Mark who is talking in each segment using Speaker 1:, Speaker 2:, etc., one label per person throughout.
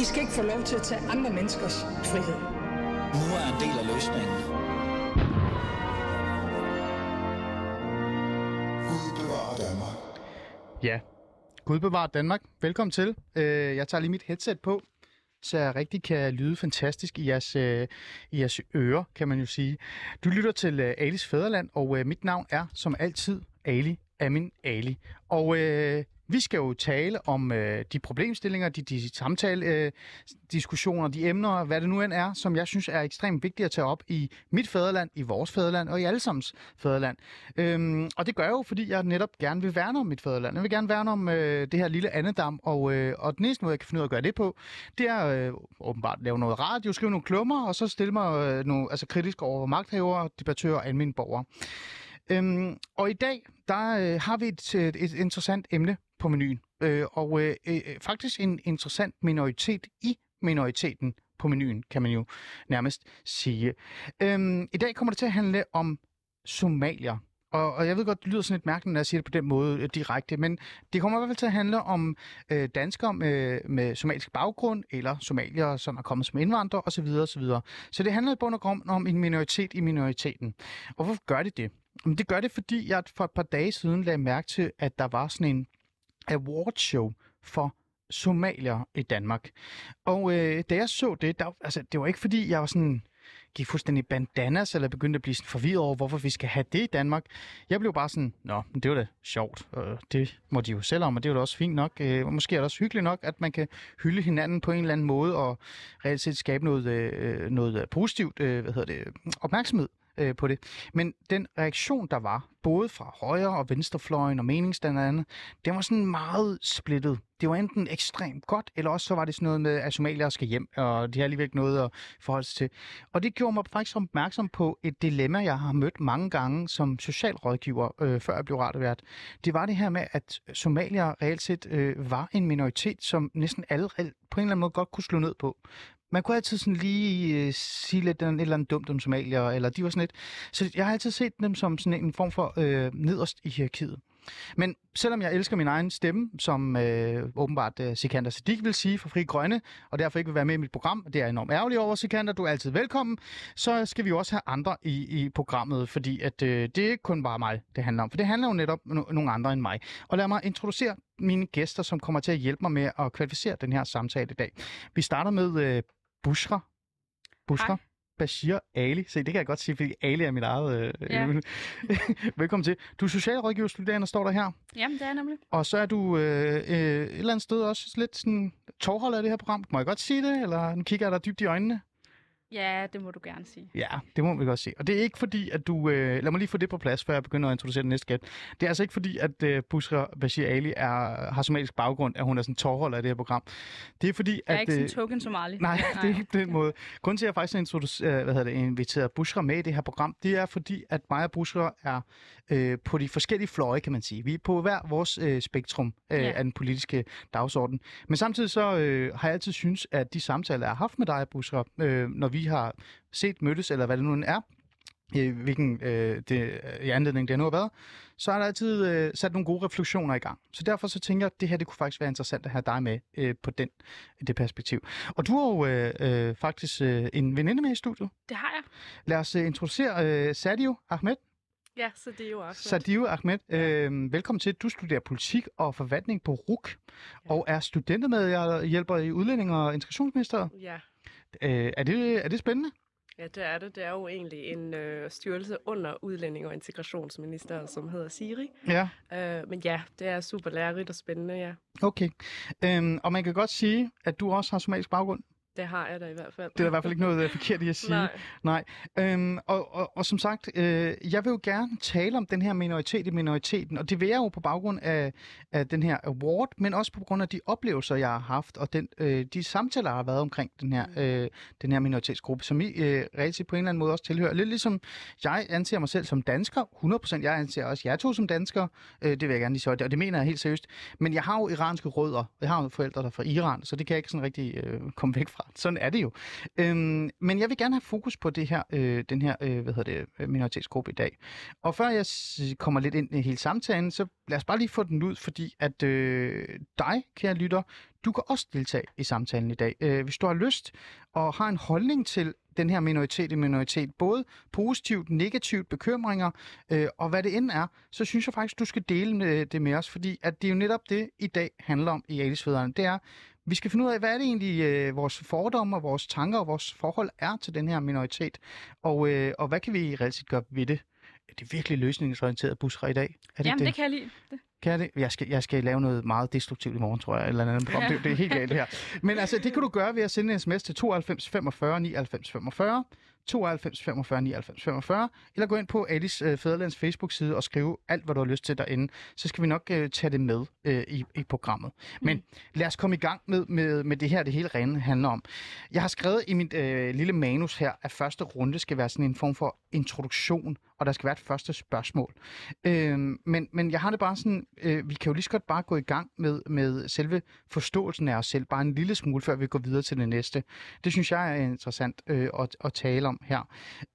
Speaker 1: I skal ikke få lov til at tage andre menneskers frihed.
Speaker 2: Nu er en del af løsningen.
Speaker 3: Gud bevarer Danmark.
Speaker 4: Ja, Gud bevarer Danmark. Velkommen til. Øh, Jeg tager lige mit headset på, så jeg rigtig kan lyde fantastisk i jeres, øh, i jeres ører, kan man jo sige. Du lytter til øh, Alis Fæderland, og øh, mit navn er som altid Ali Amin Ali. Og øh, vi skal jo tale om øh, de problemstillinger, de, de samtale, øh, diskussioner, de emner, hvad det nu end er, som jeg synes er ekstremt vigtigt at tage op i mit fædreland, i vores fædreland og i allesammens fædreland. Øhm, og det gør jeg jo, fordi jeg netop gerne vil værne om mit fædreland. Jeg vil gerne værne om øh, det her lille andedam, og, øh, og den eneste måde, jeg kan finde ud af at gøre det på, det er øh, åbenbart lave noget radio, skrive nogle klummer, og så stille mig øh, nogle, altså kritisk over magthavere, debattører og almindelige borgere. Øhm, og i dag, der øh, har vi et, et, et interessant emne på menuen. Øh, og øh, øh, øh, faktisk en interessant minoritet i minoriteten på menuen, kan man jo nærmest sige. Øhm, I dag kommer det til at handle om somalier. Og, og jeg ved godt, det lyder sådan lidt mærkeligt, når jeg siger det på den måde øh, direkte, men det kommer i hvert fald til at handle om øh, danskere med, med somalisk baggrund, eller somalier, som er kommet som indvandrere osv. osv. Så det handler i bund og grund om en minoritet i minoriteten. Og hvorfor gør det det? Jamen, det gør det, fordi jeg for et par dage siden lagde mærke til, at der var sådan en awardshow for somalier i Danmark. Og øh, da jeg så det, der, altså, det var ikke fordi, jeg var sådan gik fuldstændig bandanas, eller begyndte at blive sådan forvirret over, hvorfor vi skal have det i Danmark. Jeg blev bare sådan, nå, men det var da sjovt. Øh, det må de jo selv om, og det var da også fint nok. Øh, måske er det også hyggeligt nok, at man kan hylde hinanden på en eller anden måde, og reelt set skabe noget, øh, øh noget positivt øh, hvad hedder det, opmærksomhed øh, på det. Men den reaktion, der var, både fra højre- og venstrefløjen og meningsdannerne, den var sådan meget splittet. Det var enten ekstremt godt, eller også så var det sådan noget med, at somalier skal hjem, og de har alligevel ikke noget at forholde sig til. Og det gjorde mig faktisk opmærksom på et dilemma, jeg har mødt mange gange som socialrådgiver, øh, før jeg blev radiovært. Det var det her med, at somalier reelt set øh, var en minoritet, som næsten alle på en eller anden måde godt kunne slå ned på. Man kunne altid sådan lige øh, sige lidt et eller andet dumt om somalier, eller de var sådan lidt... Så jeg har altid set dem som sådan en form for øh, nederst i hierarkiet. Men selvom jeg elsker min egen stemme, som øh, åbenbart øh, Sikander Siddiq vil sige for Fri Grønne, og derfor ikke vil være med i mit program, det er jeg enormt ærgerlig over, Sikander, du er altid velkommen, så skal vi jo også have andre i, i programmet, fordi at, øh, det er ikke kun bare mig, det handler om, for det handler jo netop om no- nogle andre end mig. Og lad mig introducere mine gæster, som kommer til at hjælpe mig med at kvalificere den her samtale i dag. Vi starter med øh, Bushra. Bushra.
Speaker 5: Hej.
Speaker 4: Bashir Ali. Se, det kan jeg godt sige, fordi Ali er mit eget... Øh,
Speaker 5: Ja.
Speaker 4: Velkommen til. Du er socialrådgiverstuderende, står der her.
Speaker 5: Jamen, det er nemlig.
Speaker 4: Og så er du øh, øh, et eller andet sted også lidt sådan tovholder af det her program. Må jeg godt sige det, eller kigger jeg dig dybt i øjnene?
Speaker 5: Ja, det må du gerne sige.
Speaker 4: Ja, det må vi godt se. Og det er ikke fordi, at du... Øh, lad mig lige få det på plads, før jeg begynder at introducere den næste gæt. Det er altså ikke fordi, at øh, Bushra Bashir Ali er, har somalisk baggrund, at hun er sådan tovholder af det her program. Det er fordi,
Speaker 5: Jeg
Speaker 4: at...
Speaker 5: er ikke sådan
Speaker 4: øh,
Speaker 5: en token somali.
Speaker 4: Nej, det er ikke på den måde. Grunden til, at jeg faktisk har introduce- øh, hvad hedder det, inviteret Bushra med i det her program, det er fordi, at mig og Bushra er øh, på de forskellige fløje, kan man sige. Vi er på hver vores øh, spektrum øh,
Speaker 5: Ja.
Speaker 4: af den politiske dagsorden. Men samtidig så øh, har jeg altid synes, at de samtaler, jeg har haft med dig, Bushra, øh, når vi har set, mødtes, eller hvad det nu er, øh, hvilken øh, det, i anledning det nu har været, så har der altid øh, sat nogle gode refleksioner i gang. Så derfor så tænker jeg, at det her det kunne faktisk være interessant at have dig med øh, på den, det perspektiv. Og du har jo øh, øh, faktisk øh, en veninde med i studiet.
Speaker 5: Det har jeg.
Speaker 4: Lad os øh, introducere øh, Sadio Ahmed.
Speaker 6: Ja, så det er jo også.
Speaker 4: Sadio Ahmed, øh, velkommen til. Du studerer politik og forvaltning på RUK, og er studentermedhjælper i Udlænding- og Integrationsministeriet.
Speaker 6: Ja.
Speaker 4: Øh, er, det, er det spændende?
Speaker 6: ja, det er det. Det er jo egentlig en øh, styrelse under Udlænding- og Integrationsministeriet, som hedder SIRI.
Speaker 4: Ja.
Speaker 6: Øh, men ja, det er super lærerigt og spændende, ja.
Speaker 4: Okay. Øhm, og man kan godt sige, at du også har somalisk baggrund.
Speaker 6: Det har jeg da i hvert fald.
Speaker 4: Det er i hvert fald ikke noget øh, forkert i at sige.
Speaker 6: Nej.
Speaker 4: Nej. Øhm, og, og, og som sagt, øh, jeg vil jo gerne tale om den her minoritet i minoriteten, og det vil jeg jo på baggrund af, af den her award, men også på grund af de oplevelser, jeg har haft, og den, øh, de samtaler, der har været omkring den her, øh, den her minoritetsgruppe, som I øh, set på en eller anden måde også tilhører. Lidt ligesom jeg anser mig selv som dansker, 100%, jeg anser også jer to som danskere, øh, det vil jeg gerne lige så, og det mener jeg helt seriøst. Men jeg har jo iranske rødder, jeg har jo forældre, der er fra Iran, så det kan jeg ikke sådan rigtig øh, komme væk fra sådan er det jo. Øhm, men jeg vil gerne have fokus på det her, øh, den her øh, hvad hedder det, minoritetsgruppe i dag. Og før jeg s- kommer lidt ind i hele samtalen, så lad os bare lige få den ud, fordi at øh, dig, kære lytter, du kan også deltage i samtalen i dag. Øh, hvis du har lyst og har en holdning til den her minoritet i minoritet, både positivt, negativt, bekymringer øh, og hvad det end er, så synes jeg faktisk, du skal dele med, det med os, fordi at det er jo netop det, i dag handler om i Alisfædrene. Det er, vi skal finde ud af, hvad er det egentlig, øh, vores fordomme og vores tanker og vores forhold er til den her minoritet, og, øh, og hvad kan vi reelt set gøre ved det? Er det virkelig løsningsorienteret busser i dag? Er det
Speaker 5: Jamen,
Speaker 4: det?
Speaker 5: det kan jeg lide. Det.
Speaker 4: Kan jeg det? Jeg skal, jeg skal lave noget meget destruktivt i morgen, tror jeg. Eller andet program. Det, det er helt galt her. Men altså, det kan du gøre ved at sende en sms til 92 45 99 45. 92 45 99 45, eller gå ind på Alice øh, Fæderlands Facebook-side og skrive alt, hvad du har lyst til derinde. Så skal vi nok øh, tage det med øh, i, i programmet. Men lad os komme i gang med, med, med det her, det hele rene handler om. Jeg har skrevet i mit øh, lille manus her, at første runde skal være sådan en form for introduktion, og der skal være et første spørgsmål. Øh, men, men jeg har det bare sådan, øh, vi kan jo lige så godt bare gå i gang med, med selve forståelsen af os selv, bare en lille smule, før vi går videre til det næste. Det synes jeg er interessant øh, at, at tale om her.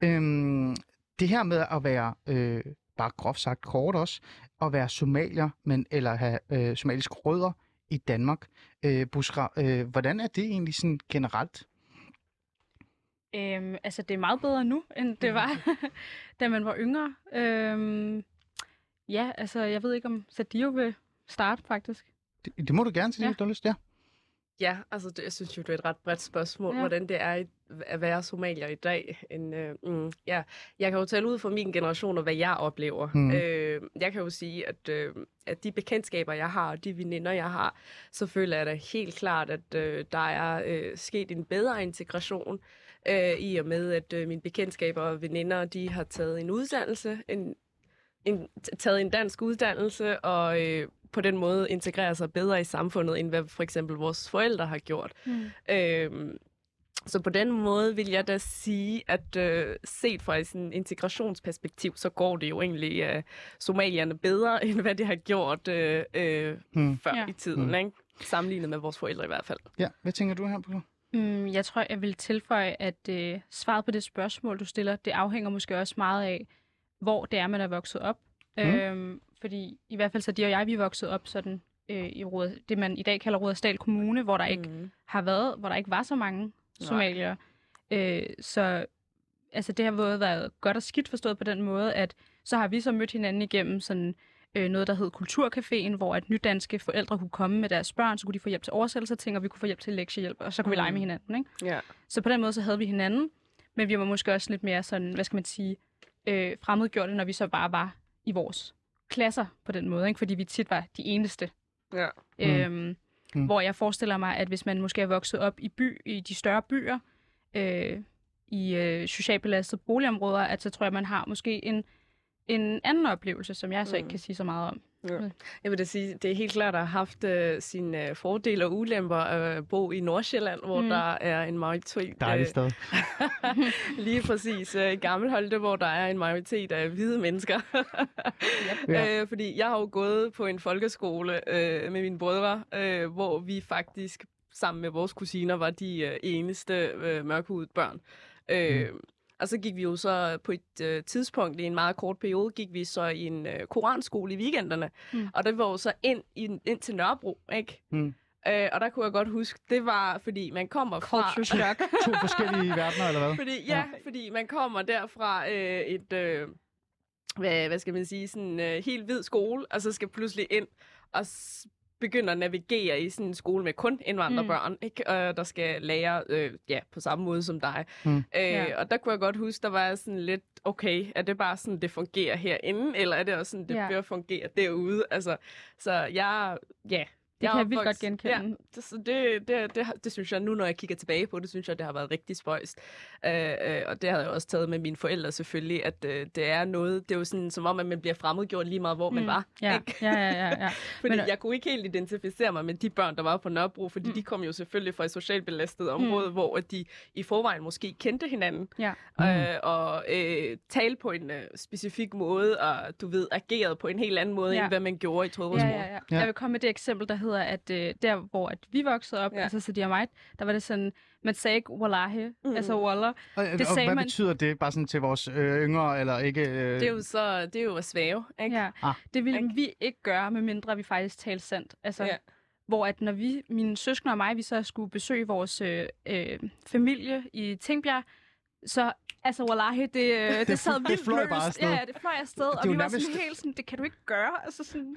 Speaker 4: Øh, det her med at være, øh, bare groft sagt kort også, at være somalier, men, eller have øh, somaliske rødder i Danmark. Øh, Busra, øh, hvordan er det egentlig sådan generelt?
Speaker 5: Øhm, altså, det er meget bedre nu, end det var, da man var yngre. Øhm, ja, altså, jeg ved ikke, om Sadio vil starte, faktisk.
Speaker 4: Det, det må du gerne til,
Speaker 5: Ja.
Speaker 4: ja. du har lyst, ja.
Speaker 6: Ja, altså det, jeg synes jo, det er et ret bredt spørgsmål,
Speaker 5: Ja.
Speaker 6: hvordan det er at være somalier i dag. En, øh, mm, ja. Jeg kan jo tale ud fra min generation og hvad jeg oplever.
Speaker 4: Mhm.
Speaker 6: Øh, jeg kan jo sige, at, øh, at de bekendtskaber, jeg har, og de veninder, jeg har, så føler jeg da helt klart, at øh, der er øh, sket en bedre integration, øh, i og med, at øh, mine bekendtskaber og veninder, de har taget en uddannelse, en, en, taget en dansk uddannelse, og øh, på den måde integrerer sig bedre i samfundet, end hvad for eksempel vores forældre har gjort.
Speaker 5: Mm.
Speaker 6: Øhm, så på den måde vil jeg da sige, at øh, set fra et sådan integrationsperspektiv, så går det jo egentlig øh, somalierne bedre, end hvad det har gjort øh, øh,
Speaker 4: Hmm.
Speaker 6: før
Speaker 5: Ja.
Speaker 6: i tiden,
Speaker 4: Mm.
Speaker 6: ikke? sammenlignet med vores forældre i hvert fald.
Speaker 4: ja. Hvad tænker du her på?
Speaker 5: Mm, jeg tror, jeg vil tilføje, at øh, svaret på det spørgsmål, du stiller, det afhænger måske også meget af, hvor det er, man er vokset op.
Speaker 4: Mm.
Speaker 5: Øhm, fordi i hvert fald så de og jeg, vi er vokset op sådan øh, i Rod, det, man i dag kalder Rudersdal Kommune, hvor der ikke
Speaker 6: Mm.
Speaker 5: har været, hvor der ikke var så mange somalier. Øh, så altså, det har både været godt og skidt forstået på den måde, at så har vi så mødt hinanden igennem sådan øh, noget, der hed Kulturcaféen, hvor at nydanske forældre kunne komme med deres børn, så kunne de få hjælp til oversættelse af ting, og vi kunne få hjælp til lektiehjælp, og så kunne vi lege med
Speaker 6: Mm.
Speaker 5: hinanden. Ikke?
Speaker 6: Ja.
Speaker 5: Så på den måde, så havde vi hinanden, men vi var måske også lidt mere sådan, hvad skal man sige, øh, fremmedgjorte, når vi så bare var i vores klasser på den måde, ikke? fordi vi tit var de eneste.
Speaker 6: Ja.
Speaker 4: Mm.
Speaker 5: Øhm,
Speaker 4: Mm.
Speaker 5: Hvor jeg forestiller mig, at hvis man måske er vokset op i by, i de større byer, øh, i øh, socialt belastede boligområder, at så tror jeg, man har måske en, en anden oplevelse, som jeg så ikke
Speaker 6: Mm.
Speaker 5: kan sige så meget om.
Speaker 6: Jeg vil da sige, det er helt klart, at har haft øh, sine øh, fordele og ulemper at bo i Nordsjælland, hvor
Speaker 5: Mm.
Speaker 6: mm. der er en majoritet.
Speaker 4: Dejligt
Speaker 6: øh,
Speaker 4: sted.
Speaker 6: Lige præcis. Øh, I Gammelholte, hvor der er en majoritet af hvide mennesker.
Speaker 4: Ja.
Speaker 6: øh, fordi jeg har jo gået på en folkeskole øh, med mine brødre, øh, hvor vi faktisk sammen med vores kusiner var de øh, eneste øh, mørkhudede børn. Øh, Og så gik vi jo så på et øh, tidspunkt, i en meget kort periode, gik vi så i en øh, koranskole i weekenderne.
Speaker 5: Mm.
Speaker 6: Og der var jo så ind, ind, ind til Nørrebro, ikke?
Speaker 4: Mm.
Speaker 6: Øh, og der kunne jeg godt huske, det var, fordi man kommer fra...
Speaker 5: Culture shock.
Speaker 4: To forskellige verdener, eller hvad?
Speaker 6: Fordi, ja, ja, fordi man kommer derfra øh, et, øh, hvad, hvad skal man sige, sådan øh, helt hvid skole, og så skal pludselig ind og s- begynde at navigere i sådan en skole med kun indvandrerbørn, mm. ikke? Og der skal lære øh, ja, på samme måde som dig.
Speaker 4: Mm.
Speaker 6: Øh,
Speaker 5: Ja.
Speaker 6: Og der kunne jeg godt huske, der var jeg sådan lidt, okay, er det bare sådan, det fungerer herinde, eller er det også sådan, det
Speaker 5: Ja.
Speaker 6: bør fungere derude? Altså, så jeg, ja,
Speaker 5: Det kan jeg vildt godt genkende.
Speaker 6: Ja, det, så det, det, det, det synes jeg nu, når jeg kigger tilbage på det, synes jeg, det har været rigtig spøjst. Øh, øh, og det har jeg også taget med mine forældre selvfølgelig, at øh, det er noget, det er jo sådan som om, at man bliver fremmedgjort lige meget, hvor man
Speaker 5: Mm.
Speaker 6: var.
Speaker 5: Ja,
Speaker 6: Ikke?
Speaker 5: ja, ja, ja, ja.
Speaker 6: Fordi
Speaker 5: Men-
Speaker 6: jeg kunne ikke helt identificere mig med de børn, der var på Nørrebro, fordi
Speaker 5: Mm.
Speaker 6: mm. de kom jo selvfølgelig fra et socialt belastet område, mm. hvor at de i forvejen måske kendte hinanden,
Speaker 5: Ja.
Speaker 6: øh, og øh, talte på en øh, specifik måde, og du ved, agerede på en helt anden måde,
Speaker 5: Ja.
Speaker 6: end hvad man gjorde i
Speaker 5: Ja,
Speaker 6: ja,
Speaker 5: ja, ja.
Speaker 4: Ja.
Speaker 5: Jeg vil komme med det eksempel, der hedder, at øh, der, hvor at vi voksede op,
Speaker 6: Ja.
Speaker 5: altså Sadia og mig, der var det sådan, man sagde ikke wallahi,
Speaker 6: Mm.
Speaker 5: altså wallah.
Speaker 4: Og,
Speaker 5: Det
Speaker 4: og
Speaker 5: sagde
Speaker 4: hvad
Speaker 5: man-
Speaker 4: betyder det, bare sådan til vores øh, yngre, eller ikke? Øh...
Speaker 6: Det er jo så, det er jo at svæve, ikke?
Speaker 5: Ja.
Speaker 4: Ah.
Speaker 5: Det ville
Speaker 6: Ikke?
Speaker 5: vi ikke gøre, medmindre vi faktisk talte sandt. Altså,
Speaker 6: ja.
Speaker 5: Hvor at når vi, mine søskende og mig, vi så skulle besøge vores øh, øh, familie i Tingbjerg, så altså wallahi, det, øh, det, det sad
Speaker 4: det
Speaker 5: vildt
Speaker 4: fløj
Speaker 5: løst.
Speaker 4: bare afsted.
Speaker 5: Ja, det fløj afsted, og
Speaker 4: jo
Speaker 5: vi var
Speaker 4: nærmest-
Speaker 5: sådan helt sådan, det kan du ikke gøre. Altså sådan,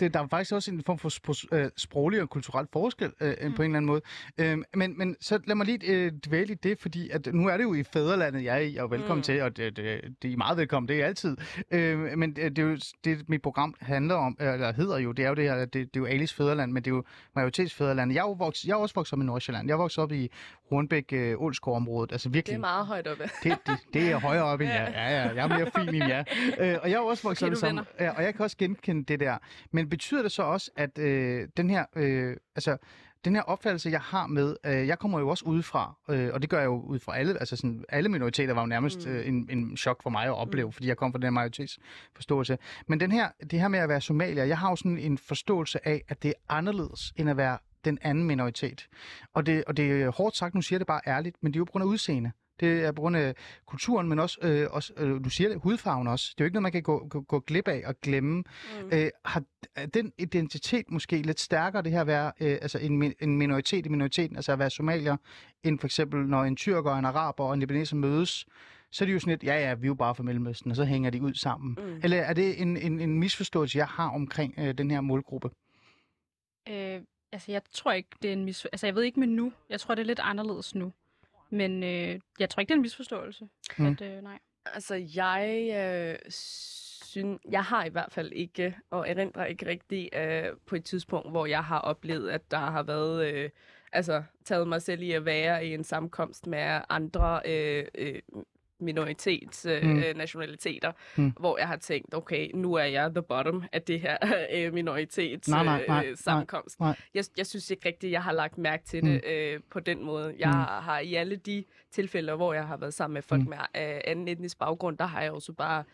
Speaker 4: Det, der er faktisk også en form for sp- øh, sproglig og kulturel forskel øh, mm. på en eller anden måde. Øh, men, men så lad mig lige øh, dvæle i det, fordi at nu er det jo i fædrelandet, jeg er i, og velkommen mm.
Speaker 6: Mm.
Speaker 4: til, og det, det, det er meget velkommen, det er altid. Øh, men det, det er jo det, mit program handler om, øh, eller hedder jo, det er jo det her, det, det er jo Alis fædreland, men det er jo majoritetsfædreland. Jeg er jo vokset, jeg er også vokset op i Nordsjælland. Jeg er vokset op i Hornbæk øh, Ålskov-området, altså
Speaker 6: Det
Speaker 4: virkelig.
Speaker 6: er meget højt oppe.
Speaker 4: Det, det, det er højere op end jer. Ja, ja, jeg er mere fin end jer. Øh, og jeg er også vokset
Speaker 5: Okay,
Speaker 4: i
Speaker 5: du
Speaker 4: samme, ja, og jeg kan også genkende det der. Men betyder det så også, at øh, den her, øh, altså, den her opfattelse, jeg har med, øh, jeg kommer jo også udefra, øh, og det gør jeg jo ud fra alle, altså sådan, alle minoriteter var jo nærmest
Speaker 6: Mm.
Speaker 4: øh, en, en chok for mig at opleve, mm. fordi jeg kom fra den her majoritetsforståelse. Men den her, det her med at være somalier, jeg har jo sådan en forståelse af, at det er anderledes end at være den anden minoritet. Og det, og det er hårdt sagt, nu siger det bare ærligt, men det er jo på grund af udseende. Det er på grund af kulturen, men også, øh, også øh, du siger det, hudfarven også. Det er jo ikke noget, man kan gå, gå, gå glip af og glemme. Mm. Øh, har den identitet måske lidt stærkere, det her at være øh, altså en, en minoritet i minoriteten, altså at være somalier, end for eksempel når en tyrker, en araber og en libaneser mødes, så er det jo sådan lidt, ja ja, vi er jo bare fra Mellemøsten, og så hænger de ud sammen. Mm. Eller er det en, en, en misforståelse, jeg har omkring øh, den her målgruppe?
Speaker 5: øh, altså jeg tror ikke, det er en mis... Altså jeg ved ikke med nu. Jeg tror, det er lidt anderledes nu. Men øh, jeg tror ikke, det er en misforståelse.
Speaker 4: Mm.
Speaker 5: At, øh, nej.
Speaker 6: Altså, jeg øh, synes, jeg har i hvert fald ikke, og erindrer ikke rigtigt øh, på et tidspunkt, hvor jeg har oplevet, at der har været, øh, altså, taget mig selv i at være i en sammenkomst med andre øh, øh, minoritets øh,
Speaker 4: Mm.
Speaker 6: mm. nationaliteter,
Speaker 4: Mm.
Speaker 6: mm. hvor jeg har tænkt, okay, nu er jeg the bottom af det her øh, minoritets
Speaker 4: Nej, nej, nej,
Speaker 6: øh, sammenkomst.
Speaker 4: nej.
Speaker 6: Jeg, jeg synes ikke rigtigt, jeg har lagt mærke til det øh, på den måde. Jeg
Speaker 4: Mm.
Speaker 6: mm. har i alle de tilfælde, hvor jeg har været sammen med folk
Speaker 4: Mm.
Speaker 6: mm. med øh, anden etnisk baggrund, der har jeg også bare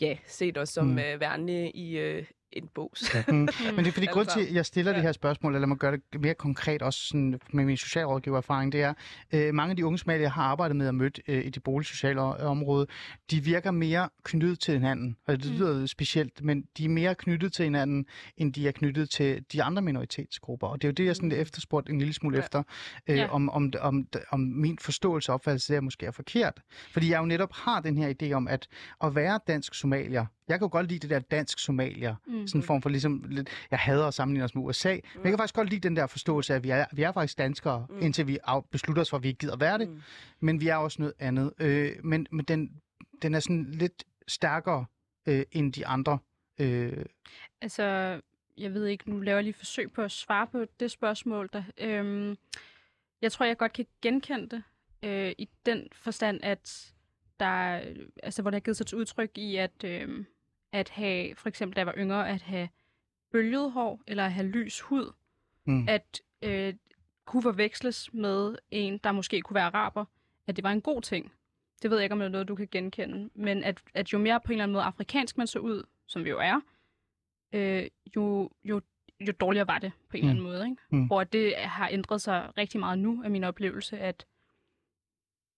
Speaker 6: ja, set os som
Speaker 4: Mm.
Speaker 6: mm. øh, værende i øh, en bås.
Speaker 4: Mm. Men det er fordi, grund til,
Speaker 6: Altså,
Speaker 4: at jeg stiller ja. det her spørgsmål, eller lad mig gøre det mere konkret også sådan med min socialrådgivererfaring, det er, øh, mange af de unge somalier, jeg har arbejdet med og mødt øh, i det boligsociale område, de virker mere knyttet til hinanden. Og det lyder mm. specielt, men de er mere knyttet til hinanden, end de er knyttet til de andre minoritetsgrupper. Og det er jo det, jeg sådan lidt efterspurgt en lille smule ja. Efter, øh. Ja. om, om, om, om min forståelse og opfattelse der måske er forkert. Fordi jeg jo netop har den her idé om, at at være dansk somalier, jeg kan jo godt lide det der dansk somalier,
Speaker 5: Mm.
Speaker 4: sådan en form for ligesom, lidt, jeg hader at sammenligne os med USA, men jeg kan faktisk godt lide den der forståelse af, at vi er, vi er faktisk danskere, mm.
Speaker 6: Mm.
Speaker 4: indtil vi af, beslutter os for, at vi ikke gider være det, mm.
Speaker 6: Mm.
Speaker 4: men vi er også noget andet. Øh, men men den, den er sådan lidt stærkere øh, end de andre. Øh,
Speaker 5: Altså, jeg ved ikke, nu laver jeg lige forsøg på at svare på det spørgsmål. Der, øhm, jeg tror, jeg godt kan genkende det øh, i den forstand, at der, altså, hvor der er givet sig til udtryk i, at, øh, at have, for eksempel da jeg var yngre, at have bølget hår eller at have lys hud,
Speaker 4: Mm.
Speaker 5: at øh, kunne forveksles med en, der måske kunne være araber, at det var en god ting. Det ved jeg ikke, om det er noget, du kan genkende. Men at, at jo mere på en eller anden måde afrikansk man så ud, som vi jo er, øh, jo, jo, jo dårligere var det på en
Speaker 4: Mm.
Speaker 5: eller anden måde. Ikke?
Speaker 4: Mm.
Speaker 5: Hvor det har ændret sig rigtig meget nu, af min oplevelse, at,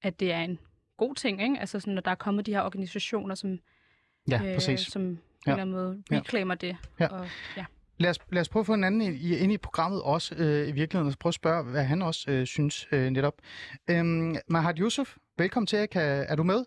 Speaker 5: at det er en god ting. Ikke? Altså sådan, når der er kommet de her organisationer, som,
Speaker 4: ja, øh, præcis.
Speaker 5: som på
Speaker 4: Ja.
Speaker 5: en eller anden måde
Speaker 4: Ja.
Speaker 5: reclaimer det.
Speaker 4: Ja.
Speaker 5: Og, ja.
Speaker 4: Lad os, lad os prøve at få en anden i- ind i programmet også, øh, i virkeligheden, og prøve at spørge, hvad han også øh, synes øh, netop. Øhm, Mahad Yusuf, velkommen til. Kan, er du med?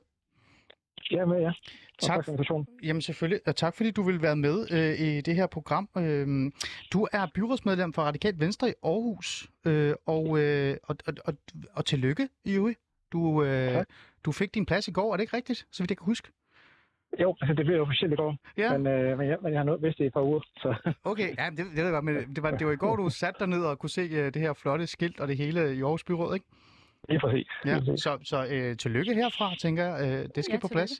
Speaker 7: Ja, med, ja. Og
Speaker 4: Tak.
Speaker 7: for.
Speaker 4: Jamen selvfølgelig, og tak fordi du vil være med øh, i det her program. Øh, du er byrådsmedlem for Radikalt Venstre i Aarhus, øh, og, øh, og, og, og, og tillykke i øvrigt. Du, øh,
Speaker 7: Tak.
Speaker 4: du fik din plads i går, er det ikke rigtigt? Så vidt jeg kan huske.
Speaker 7: Jo, altså det blev officielt i går,
Speaker 4: Ja.
Speaker 7: men, øh, men, jeg, men jeg har nået vidst det i et par uger. Så
Speaker 4: Okay, ja, det, det, det, var, men det, var, det var i går, du satte dig ned og kunne se øh, det her flotte skilt og det hele i Aarhus Byråd, ikke?
Speaker 7: Lige præcis.
Speaker 4: Ja, så, så øh, tillykke herfra, tænker jeg. Øh, det skal
Speaker 5: Ja,
Speaker 4: på plads.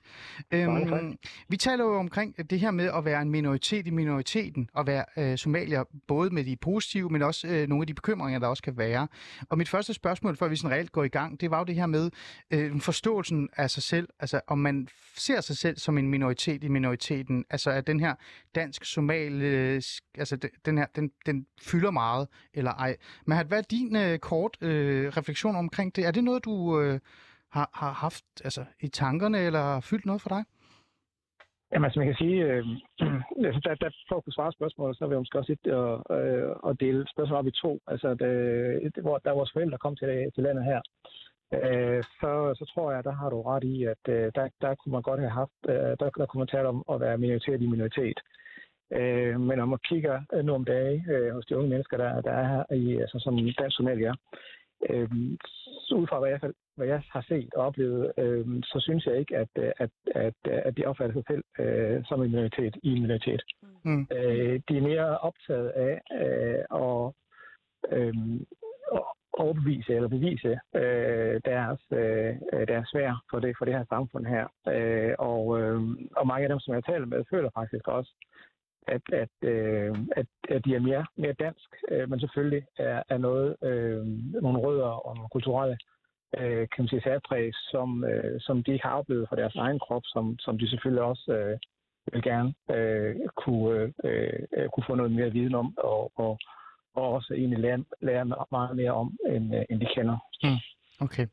Speaker 7: Mange.
Speaker 4: Øhm, vi taler jo omkring det her med at være en minoritet i minoriteten, og være øh, somalier, både med de positive, men også øh, nogle af de bekymringer, der også kan være. Og mit første spørgsmål, før vi sådan reelt går i gang, det var jo det her med øh, forståelsen af sig selv, altså om man ser sig selv som en minoritet i minoriteten, altså at den her dansk-somal, øh, altså de- den her, den, den fylder meget, eller ej. Men hvad er din øh, kort øh, refleksion omkring det? Er det noget, du øh, har, har haft altså, i tankerne, eller fyldt noget for dig?
Speaker 7: Jamen, altså, man kan sige, øh, altså, der, der, for at kunne svare spørgsmålet, så vil jeg måske også lidt og, øh, og dele spørgsmålet op i to. Altså, det, øh, det, hvor, da vores forældre kom til, til landet her, øh, så, så tror jeg, der har du ret i, at øh, der, der kunne man godt have haft, øh, der, der kunne man tale om at være minoritet i minoritet. Øh, men når man kigger øh, nu om dage øh, hos de unge mennesker, der, der er her, i, altså, som dansk somalier, øh, så ud fra hvad jeg, hvad jeg har set og oplevet, øh, så synes jeg ikke, at, øh, at, at, at de opfatter sig selv øh, som en minoritet i en minoritet.
Speaker 4: Mm.
Speaker 7: Øh, de er mere optaget af øh, at, øh, at overbevise eller bevise øh, deres, øh, deres svær for det, for det her samfund her. Øh, og, øh, og mange af dem, som jeg taler med, føler faktisk også, at, at, øh, at, at de er mere, mere dansk, øh, men selvfølgelig er, er noget, øh, nogle rødder og nogle kulturelle øh, kan man sige, særpræg, som, øh, som de ikke har oplevet fra deres egen krop, som, som de selvfølgelig også øh, vil gerne øh, kunne, øh, øh, kunne få noget mere viden om, og, og, og også egentlig lære, lære meget mere om, end, øh, end de kender. Mm.
Speaker 4: Okay.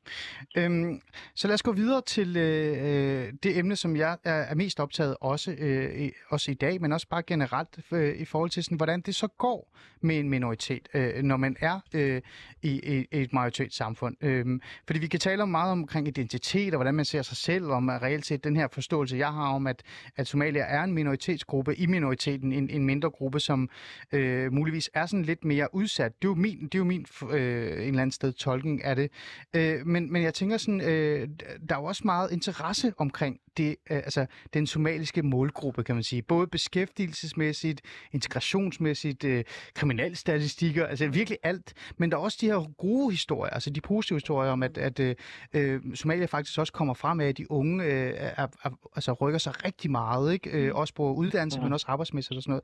Speaker 4: Øhm, så lad os gå videre til øh, øh, det emne, som jeg er, er mest optaget også, øh, også i dag, men også bare generelt øh, i forhold til, sådan, hvordan det så går med en minoritet, øh, når man er øh, i, i, et majoritetssamfund. Øhm, fordi vi kan tale om meget omkring identitet og hvordan man ser sig selv, om at reelt set den her forståelse, jeg har om, at, at Somalia er en minoritetsgruppe i minoriteten, en, en mindre gruppe, som øh, muligvis er sådan lidt mere udsat. Det er jo min, det er jo min øh, en eller anden sted tolken af det. Øh, men, men jeg tænker sådan, øh, der er jo også meget interesse omkring det, øh, altså den somaliske målgruppe, kan man sige. Både beskæftigelsesmæssigt, integrationsmæssigt, øh, kriminalstatistikker, altså virkelig alt. Men der er også de her gode historier, altså de positive historier om, at, at øh, øh, Somalia faktisk også kommer frem af, at de unge øh, er, er, altså rykker sig rigtig meget, ikke? Øh, også på uddannelse, men også arbejdsmæssigt og sådan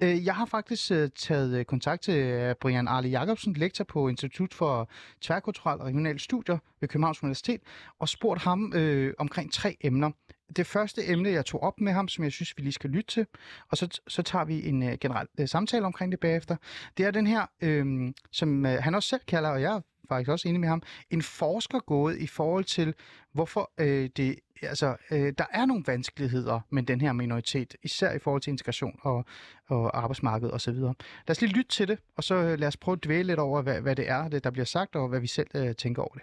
Speaker 4: noget. Øh, jeg har faktisk øh, taget kontakt til Brian Arle Jacobsen, lektor på Institut for Tværkulturelle og Regionale Studier ved Københavns Universitet, og spurgt ham øh, omkring tre emner. Det første emne, jeg tog op med ham, som jeg synes, vi lige skal lytte til, og så, så tager vi en øh, generel øh, samtale omkring det bagefter, det er den her, øh, som øh, han også selv kalder, og jeg er faktisk også enig med ham, en forskergåde i forhold til, hvorfor øh, det, altså, øh, der er nogle vanskeligheder med den her minoritet, især i forhold til integration og, og arbejdsmarked osv. Lad os lige lytte til det, og så øh, lad os prøve at dvæle lidt over, hvad, hvad det er, det, der bliver sagt, og hvad vi selv øh, tænker over det.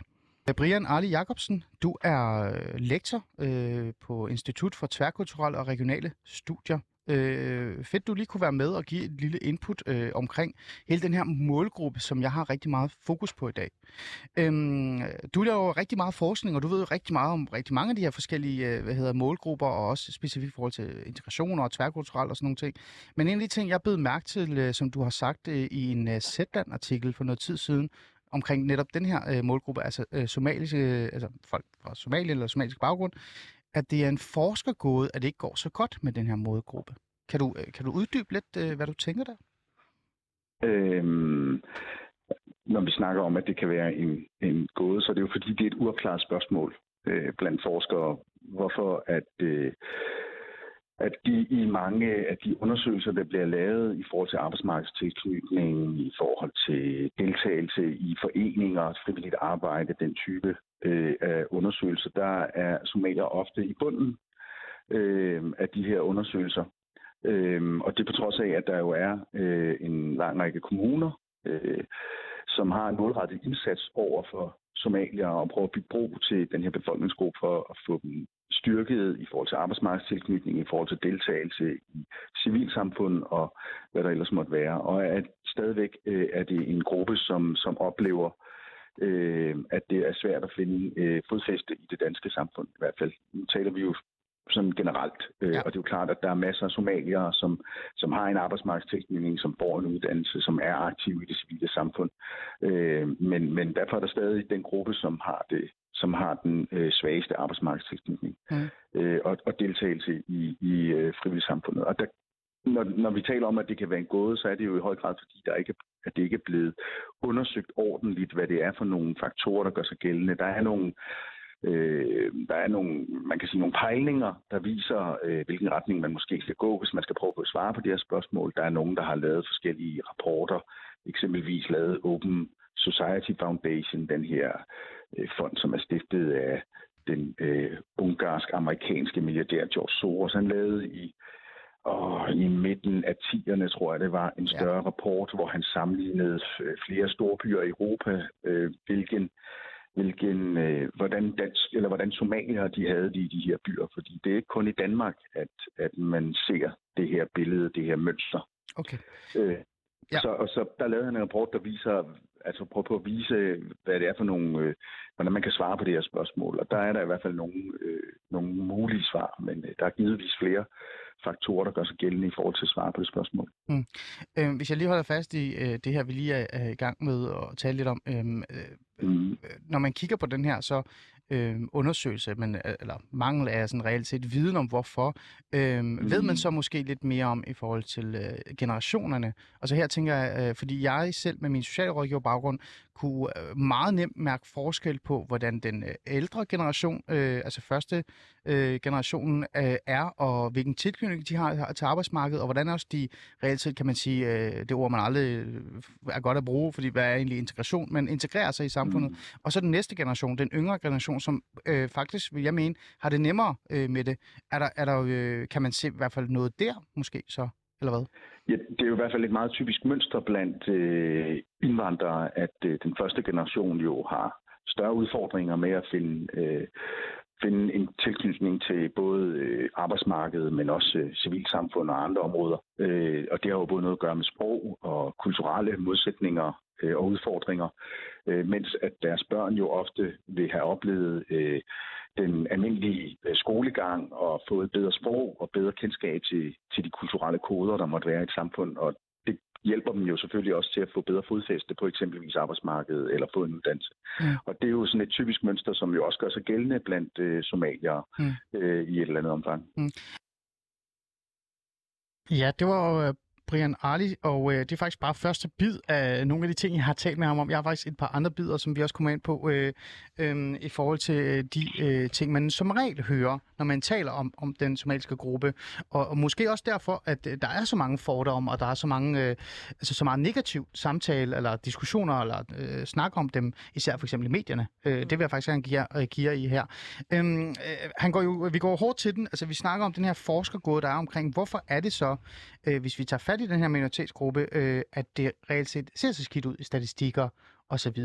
Speaker 4: Brian Arli Jacobsen, du er øh, lektor øh, på Institut for Tværkulturelle og Regionale Studier. Øh, fedt, du lige kunne være med og give et lille input øh, omkring hele den her målgruppe, som jeg har rigtig meget fokus på i dag. Øhm, du laver rigtig meget forskning, og du ved jo rigtig meget om rigtig mange af de her forskellige øh, hvad hedder, målgrupper, og også specifikt i forhold til integration og tværkulturelt og sådan nogle ting. Men en af de ting, jeg blev mærke til, øh, som du har sagt øh, i en øh, Zetland-artikel for noget tid siden, omkring netop den her øh, målgruppe, altså øh, somaliske, øh, altså folk fra Somalia eller somalisk baggrund, at det er en forskergåde, at det ikke går så godt med den her målgruppe. Kan du, øh, kan du uddybe lidt, øh, hvad du tænker der?
Speaker 8: Øhm, når vi snakker om, at det kan være en, en gåde, så er det jo fordi, det er et uafklaret spørgsmål øh, blandt forskere, hvorfor at, øh, at de i mange af de undersøgelser, der bliver lavet i forhold til arbejdsmarkedstilknytning, i forhold til deltagelse i foreninger, frivilligt arbejde, den type øh, af undersøgelser, der er somalier ofte i bunden øh, af de her undersøgelser. Øh, og det på trods af, at der jo er øh, en lang række kommuner, øh, som har en målrettet indsats over for somalier og prøver at bygge bro til den her befolkningsgruppe for at få dem styrket i forhold til arbejdsmarkedstilknytning, i forhold til deltagelse i civilsamfund og hvad der ellers måtte være. Og at stadigvæk øh, er det en gruppe, som, som oplever, øh, at det er svært at finde øh, fodfæste i det danske samfund i hvert fald. Nu taler vi jo sådan generelt. Øh,
Speaker 4: Ja.
Speaker 8: Og det er jo klart, at der er masser af somaliere, som, som har en arbejdsmarkedstilknytning, som får en uddannelse, som er aktive i det civile samfund. Øh, men, men derfor er der stadig den gruppe, som har det som har den øh, svageste arbejdsmarkedstilknytning
Speaker 4: Mm.
Speaker 8: øh, og, og deltagelse i, i øh, frivilligsamfundet. Og der, når, når vi taler om, at det kan være en gåde, så er det jo i høj grad, fordi der ikke, at det ikke er blevet undersøgt ordentligt, hvad det er for nogle faktorer, der gør sig gældende. Der er nogle, øh, der er nogle, man kan sige, nogle pejlinger, der viser, øh, hvilken retning man måske skal gå, hvis man skal prøve at svare på de her spørgsmål. Der er nogen, der har lavet forskellige rapporter, eksempelvis lavet Open Society Foundation, den her øh, fond, som er stiftet af den øh, ungarsk-amerikanske milliardær George Soros. Han lavede i og i midten af 10'erne, tror jeg, det var en større ja. rapport, hvor han sammenlignede øh, flere store byer i Europa, øh, hvilken, hvilken, øh, hvordan, dansk, eller hvordan somalier de havde det i de her byer. Fordi det er ikke kun i Danmark, at, at man ser det her billede, det her mønster.
Speaker 4: Okay.
Speaker 8: Øh,
Speaker 4: Ja.
Speaker 8: så, og så der lavede han en rapport, der viser, altså prøver på at vise, hvad det er for nogle, øh, hvordan man kan svare på det her spørgsmål. Og der er der i hvert fald nogle, øh, nogle mulige svar, men øh, der er givetvis flere faktorer, der gør sig gældende i forhold til at svare på det spørgsmål.
Speaker 4: Øh, hvis jeg lige holder fast i øh, det her, vi lige er, er i gang med at tale lidt om. Øh, øh,
Speaker 8: Mm.
Speaker 4: øh, når man kigger på den her så øh, undersøgelse, men, øh, eller mangel af sådan reelt set viden om hvorfor, øh, mm. ved man så måske lidt mere om i forhold til øh, generationerne? Og så her tænker jeg, øh, fordi jeg selv med min socialrådgiver baggrund kunne øh, meget nemt mærke forskel på, hvordan den øh, ældre generation, øh, altså første øh, generationen, øh, er, og hvilken tilknytning de har, til arbejdsmarkedet, og hvordan også de reelt set, kan man sige, øh, det ord man aldrig øh, er godt at bruge, fordi hvad er egentlig integration, men integrerer sig i samfundet. Mm. Og så den næste generation, den yngre generation, som øh, faktisk, vil jeg mene, har det nemmere øh, med det. Er der, er der øh, kan man se i hvert fald noget der, måske så, eller hvad?
Speaker 8: Ja, det er jo i hvert fald et meget typisk mønster blandt øh, indvandrere, at øh, den første generation jo har større udfordringer med at finde, øh, finde en tilknytning til både øh, arbejdsmarkedet, men også øh, civilsamfund og andre områder. Øh, og det har jo både noget at gøre med sprog og kulturelle modsætninger øh, og udfordringer, øh, mens at deres børn jo ofte vil have oplevet øh, den almindelige øh, skolegang og fået bedre sprog og bedre kendskab til, til de kulturelle koder, der måtte være i et samfund. Og det hjælper dem jo selvfølgelig også til at få bedre fodfæste på eksempelvis arbejdsmarkedet eller få en uddannelse.
Speaker 4: Mm.
Speaker 8: Og det er jo sådan et typisk mønster, som jo også gør sig gældende blandt øh, somaliere
Speaker 4: Mm.
Speaker 8: øh, i et eller andet omfang.
Speaker 4: Ja, det var jo øh, Brian Arli, og øh, det er faktisk bare første bid af nogle af de ting, jeg har talt med ham om. Jeg har faktisk et par andre bidder, som vi også kommer ind på øh, øh, i forhold til øh, de øh, ting, man som regel hører, når man taler om, om den somaliske gruppe. Og, og måske også derfor, at øh, der er så mange fordomme, og der er så mange, øh, altså så meget negativ samtale eller diskussioner eller øh, snak om dem, især for eksempel i medierne. Øh, det vil jeg faktisk gerne give, jer- øh, give jer i her. Øhm, øh, han går jo, vi går hårdt til den. Altså, vi snakker om den her forskergåde, der er omkring, hvorfor er det så, øh, hvis vi tager fat i den her minoritetsgruppe, øh, at det reelt set ser så skidt ud i statistikker osv.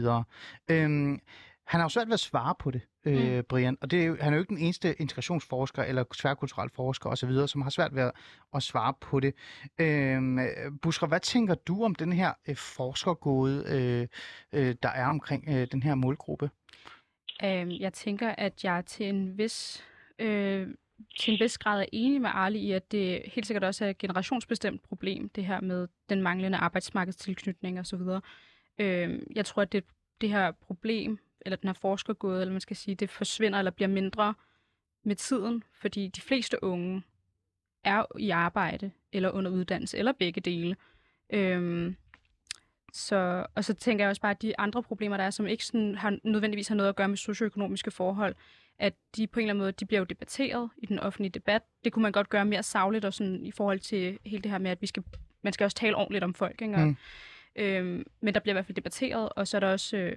Speaker 4: Øhm, han har jo svært ved at svare på det, øh, mm. Brian, og det er jo, han er jo ikke den eneste integrationsforsker eller tværkulturel forsker osv., som har svært ved at, at svare på det. Øhm, Busker, hvad tænker du om den her øh, forskergåde, øh, øh, der er omkring øh, den her målgruppe?
Speaker 5: Øhm, jeg tænker, at jeg til en vis øh, til en vis grad er enig med Arli i, at det helt sikkert også er et generationsbestemt problem, det her med den manglende arbejdsmarkedstilknytning osv. Øh, jeg tror, at det, det her problem, eller den her forskergåde, eller man skal sige, det forsvinder eller bliver mindre med tiden, fordi de fleste unge er i arbejde, eller under uddannelse, eller begge dele. Øhm, så, og så tænker jeg også bare, at de andre problemer, der er, som ikke sådan har, nødvendigvis har noget at gøre med socioøkonomiske forhold, at de på en eller anden måde, de bliver jo debatteret i den offentlige debat. Det kunne man godt gøre mere savligt, og sådan i forhold til hele det her med, at vi skal, man skal også tale ordentligt om folk. Ikke? Og,
Speaker 4: Mm.
Speaker 5: øhm, men der bliver i hvert fald debatteret, og så er der også øh,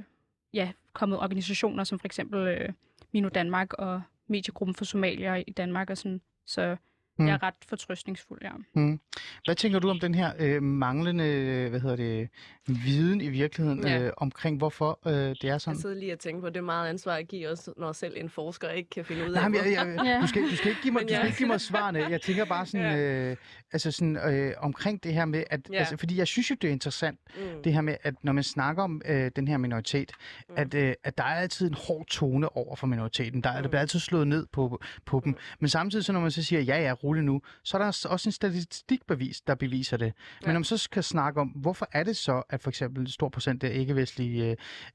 Speaker 5: ja, kommet organisationer, som for eksempel øh, Mino Danmark og Mediegruppen for Somalier i Danmark. Og sådan. Så jeg er ret fortrøstningsfuld, ja.
Speaker 4: Mm. Hvad tænker du om den her øh, manglende hvad hedder det, viden i virkeligheden
Speaker 6: Ja.
Speaker 4: øh, omkring, hvorfor øh, det er
Speaker 6: Jeg
Speaker 4: sådan?
Speaker 6: sidder lige og tænker på, at det er meget ansvar at give os, når selv en forsker ikke kan finde ud af,
Speaker 4: Nej, men jeg, jeg,
Speaker 5: Ja.
Speaker 4: du, skal, du skal ikke give mig, du skal
Speaker 6: ja.
Speaker 4: ikke give mig svarene. Jeg tænker bare sådan, øh, altså sådan øh, omkring det her med, at,
Speaker 6: Ja.
Speaker 4: altså, fordi jeg synes jo, det er interessant,
Speaker 6: Mm.
Speaker 4: det her med, at når man snakker om øh, den her minoritet,
Speaker 6: Mm.
Speaker 4: at, øh, at der er altid en hård tone over for minoriteten. Der, mm. der
Speaker 6: Mm.
Speaker 4: bliver altid slået ned på, på dem. Men samtidig, så når man så siger, ja, ja, rulle nu, så er der også en statistikbevis, der beviser det. Men
Speaker 6: Ja.
Speaker 4: man så skal snakke om, hvorfor er det så, at for eksempel en stor procent af ikke-vestlige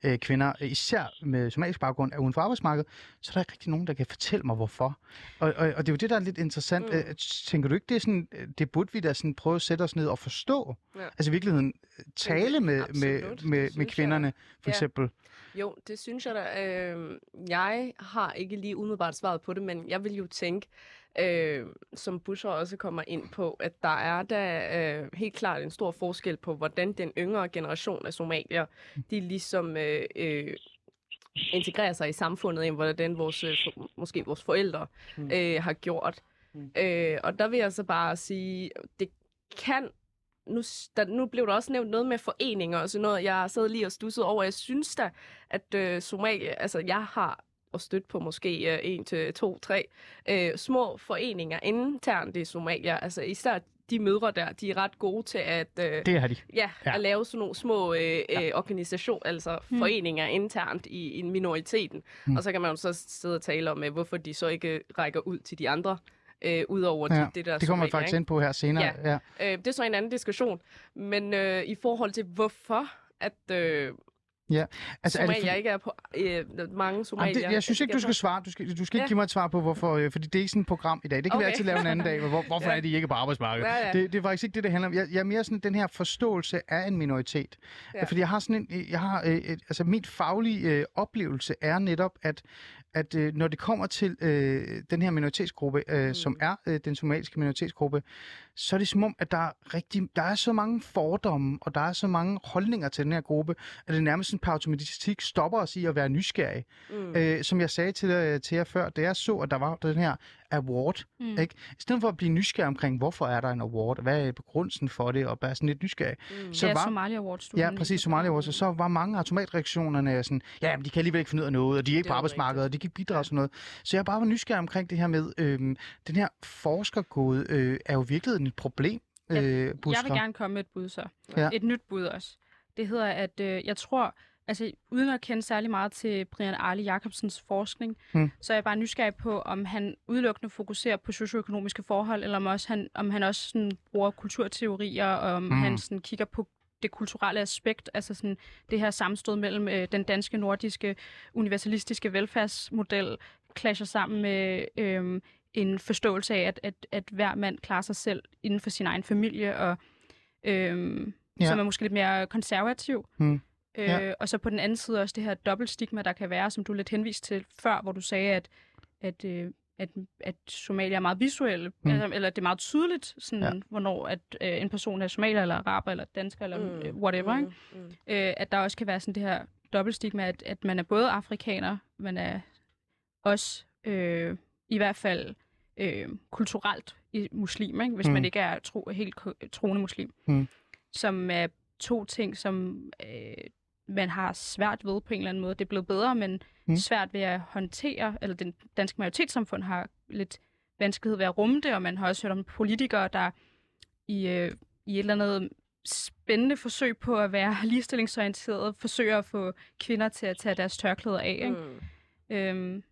Speaker 4: øh, øh, kvinder, øh, især med somalisk baggrund, er uden for arbejdsmarkedet, så er der ikke rigtig nogen, der kan fortælle mig, hvorfor. Og, og, og det er jo det, der er lidt interessant.
Speaker 6: Mm.
Speaker 4: Mm. Tænker du ikke, det er sådan, øh, det burde vi da sådan prøve at sætte os ned og forstå?
Speaker 6: Ja.
Speaker 4: Altså i virkeligheden øh, tale med, med,
Speaker 6: det
Speaker 4: med, med
Speaker 6: jeg.
Speaker 4: kvinderne, for
Speaker 6: Ja.
Speaker 4: eksempel.
Speaker 6: Jo, det synes jeg da. Øh, jeg har ikke lige umiddelbart svaret på det, men jeg vil jo tænke, øh, som Buscher også kommer ind på, at der er da øh, helt klart en stor forskel på, hvordan den yngre generation af somalier, de ligesom øh, øh, integrerer sig i samfundet, end hvordan vores, øh, måske vores forældre
Speaker 4: Mm.
Speaker 6: øh, har gjort.
Speaker 4: Mm.
Speaker 6: Øh, og der vil jeg så bare sige, det kan nu, der, nu blev der også nævnt noget med foreninger og sådan noget. Jeg sad lige og stussede over. Jeg synes da, at øh, Somalia, altså jeg har og stødt på måske øh, en til to, tre øh, små foreninger internt i Somalia. Altså især de mødre der, de er ret gode til at, øh,
Speaker 4: Det har de.
Speaker 6: ja,
Speaker 4: Ja.
Speaker 6: at lave sådan nogle små øh, øh, organisationer, altså
Speaker 5: Hmm.
Speaker 6: foreninger internt i, i minoriteten.
Speaker 4: Hmm.
Speaker 6: Og så kan man jo så sidde og tale om, øh, hvorfor de så ikke rækker ud til de andre, øh, udover
Speaker 4: Ja,
Speaker 6: de, det der
Speaker 4: Det kommer man
Speaker 6: somalier,
Speaker 4: faktisk
Speaker 6: ikke?
Speaker 4: ind på her senere.
Speaker 6: Ja.
Speaker 4: Ja.
Speaker 6: Øh, det er så en anden diskussion. Men øh, i forhold til hvorfor, at øh,
Speaker 4: Altså, er det
Speaker 6: Somalia
Speaker 4: for-
Speaker 6: ikke er på øh, mange somalier...
Speaker 4: Jamen, det, jeg synes ikke, du skal svare. Du skal, du skal ikke
Speaker 6: Ja.
Speaker 4: give mig et svar på, hvorfor. Øh, fordi det er ikke sådan et program i dag. Det kan okay. vi altid lave en anden dag. Hvor, hvorfor
Speaker 6: Ja.
Speaker 4: er de ikke på arbejdsmarkedet?
Speaker 6: Ja, ja.
Speaker 4: Det, det er faktisk ikke det, det handler om. Jeg, jeg er mere sådan den her forståelse af en minoritet.
Speaker 6: Ja.
Speaker 4: Ja. Fordi jeg har sådan en... Jeg har, øh, et, altså, min faglige øh, oplevelse er netop, at at øh, når det kommer til øh, den her minoritetsgruppe, øh, mm. som er øh, den somaliske minoritetsgruppe, så er det som om, at der er, rigtig, der er så mange fordomme, og der er så mange holdninger til den her gruppe, at det nærmest per automatik stopper os i at være nysgerrige.
Speaker 6: Mm.
Speaker 4: Øh, som jeg sagde til, øh, til jer før, da jeg så, at der var den her award,
Speaker 5: Mm.
Speaker 4: ikke? I stedet for at blive nysgerrig omkring, hvorfor er der en award, hvad er begrundelsen for det, og bare sådan lidt nysgerrig.
Speaker 6: Mm.
Speaker 4: Så
Speaker 5: ja,
Speaker 4: var,
Speaker 5: Somalia Awards. du
Speaker 4: ja, præcis. Somalia Awards, og så var mange automatreaktionerne sådan, ja, men de kan alligevel ikke finde ud af noget, og de er ikke
Speaker 6: Det
Speaker 4: på
Speaker 6: er
Speaker 4: arbejdsmarkedet, og de kan ikke bidrage til noget. Så jeg bare var nysgerrig omkring det her med, øhm, den her forskergode øh, er jo virkelig et problem,
Speaker 5: Ja,
Speaker 4: øh,
Speaker 5: Jeg vil gerne komme med et bud så.
Speaker 4: Ja.
Speaker 5: Et nyt bud også. Det hedder, at øh, jeg tror, altså uden at kende særlig meget til Brian Arle Jacobsens forskning,
Speaker 4: Hmm.
Speaker 5: så er jeg bare nysgerrig på, om han udelukkende fokuserer på socioøkonomiske forhold, eller om, også han, om han også sådan, bruger kulturteorier, og om
Speaker 4: Hmm.
Speaker 5: han sådan, kigger på det kulturelle aspekt, altså sådan det her sammenstød mellem øh, den danske, nordiske, universalistiske velfærdsmodel, clasher sammen med øh, en forståelse af, at, at, at hver mand klarer sig selv inden for sin egen familie, og øhm,
Speaker 4: Ja.
Speaker 5: som er måske lidt mere konservativ.
Speaker 4: Mm.
Speaker 5: Øh,
Speaker 4: Ja.
Speaker 5: Og så på den anden side også det her dobbeltstigma, der kan være, som du lidt henviste til før, hvor du sagde, at, at, øh, at, at Somalia er meget visuelle,
Speaker 4: Mm.
Speaker 5: mm. eller, det er meget tydeligt, sådan,
Speaker 4: Ja.
Speaker 5: hvornår at, øh, en person er somalier, eller araber, eller dansker, eller
Speaker 6: Mm.
Speaker 5: mm. whatever. Ikke?
Speaker 6: Mm. Mm.
Speaker 5: øh, at der også kan være sådan det her dobbeltstigma, at, at man er både afrikaner, man er også øh, i hvert fald øh, kulturelt i muslim, ikke? hvis
Speaker 4: Mm.
Speaker 5: man ikke er tro, helt troende muslim.
Speaker 4: Mm.
Speaker 5: Som er to ting, som øh, man har svært ved på en eller anden måde. Det er blevet bedre, men mm. svært ved at håndtere, eller den danske majoritetssamfund har lidt vanskelighed ved at rumme det, og man har også hørt om politikere, der i, øh, i et eller andet spændende forsøg på at være ligestillingsorienteret, forsøger at få kvinder til at tage deres tørklæder af. Ikke?
Speaker 6: Mm.
Speaker 5: Øhm,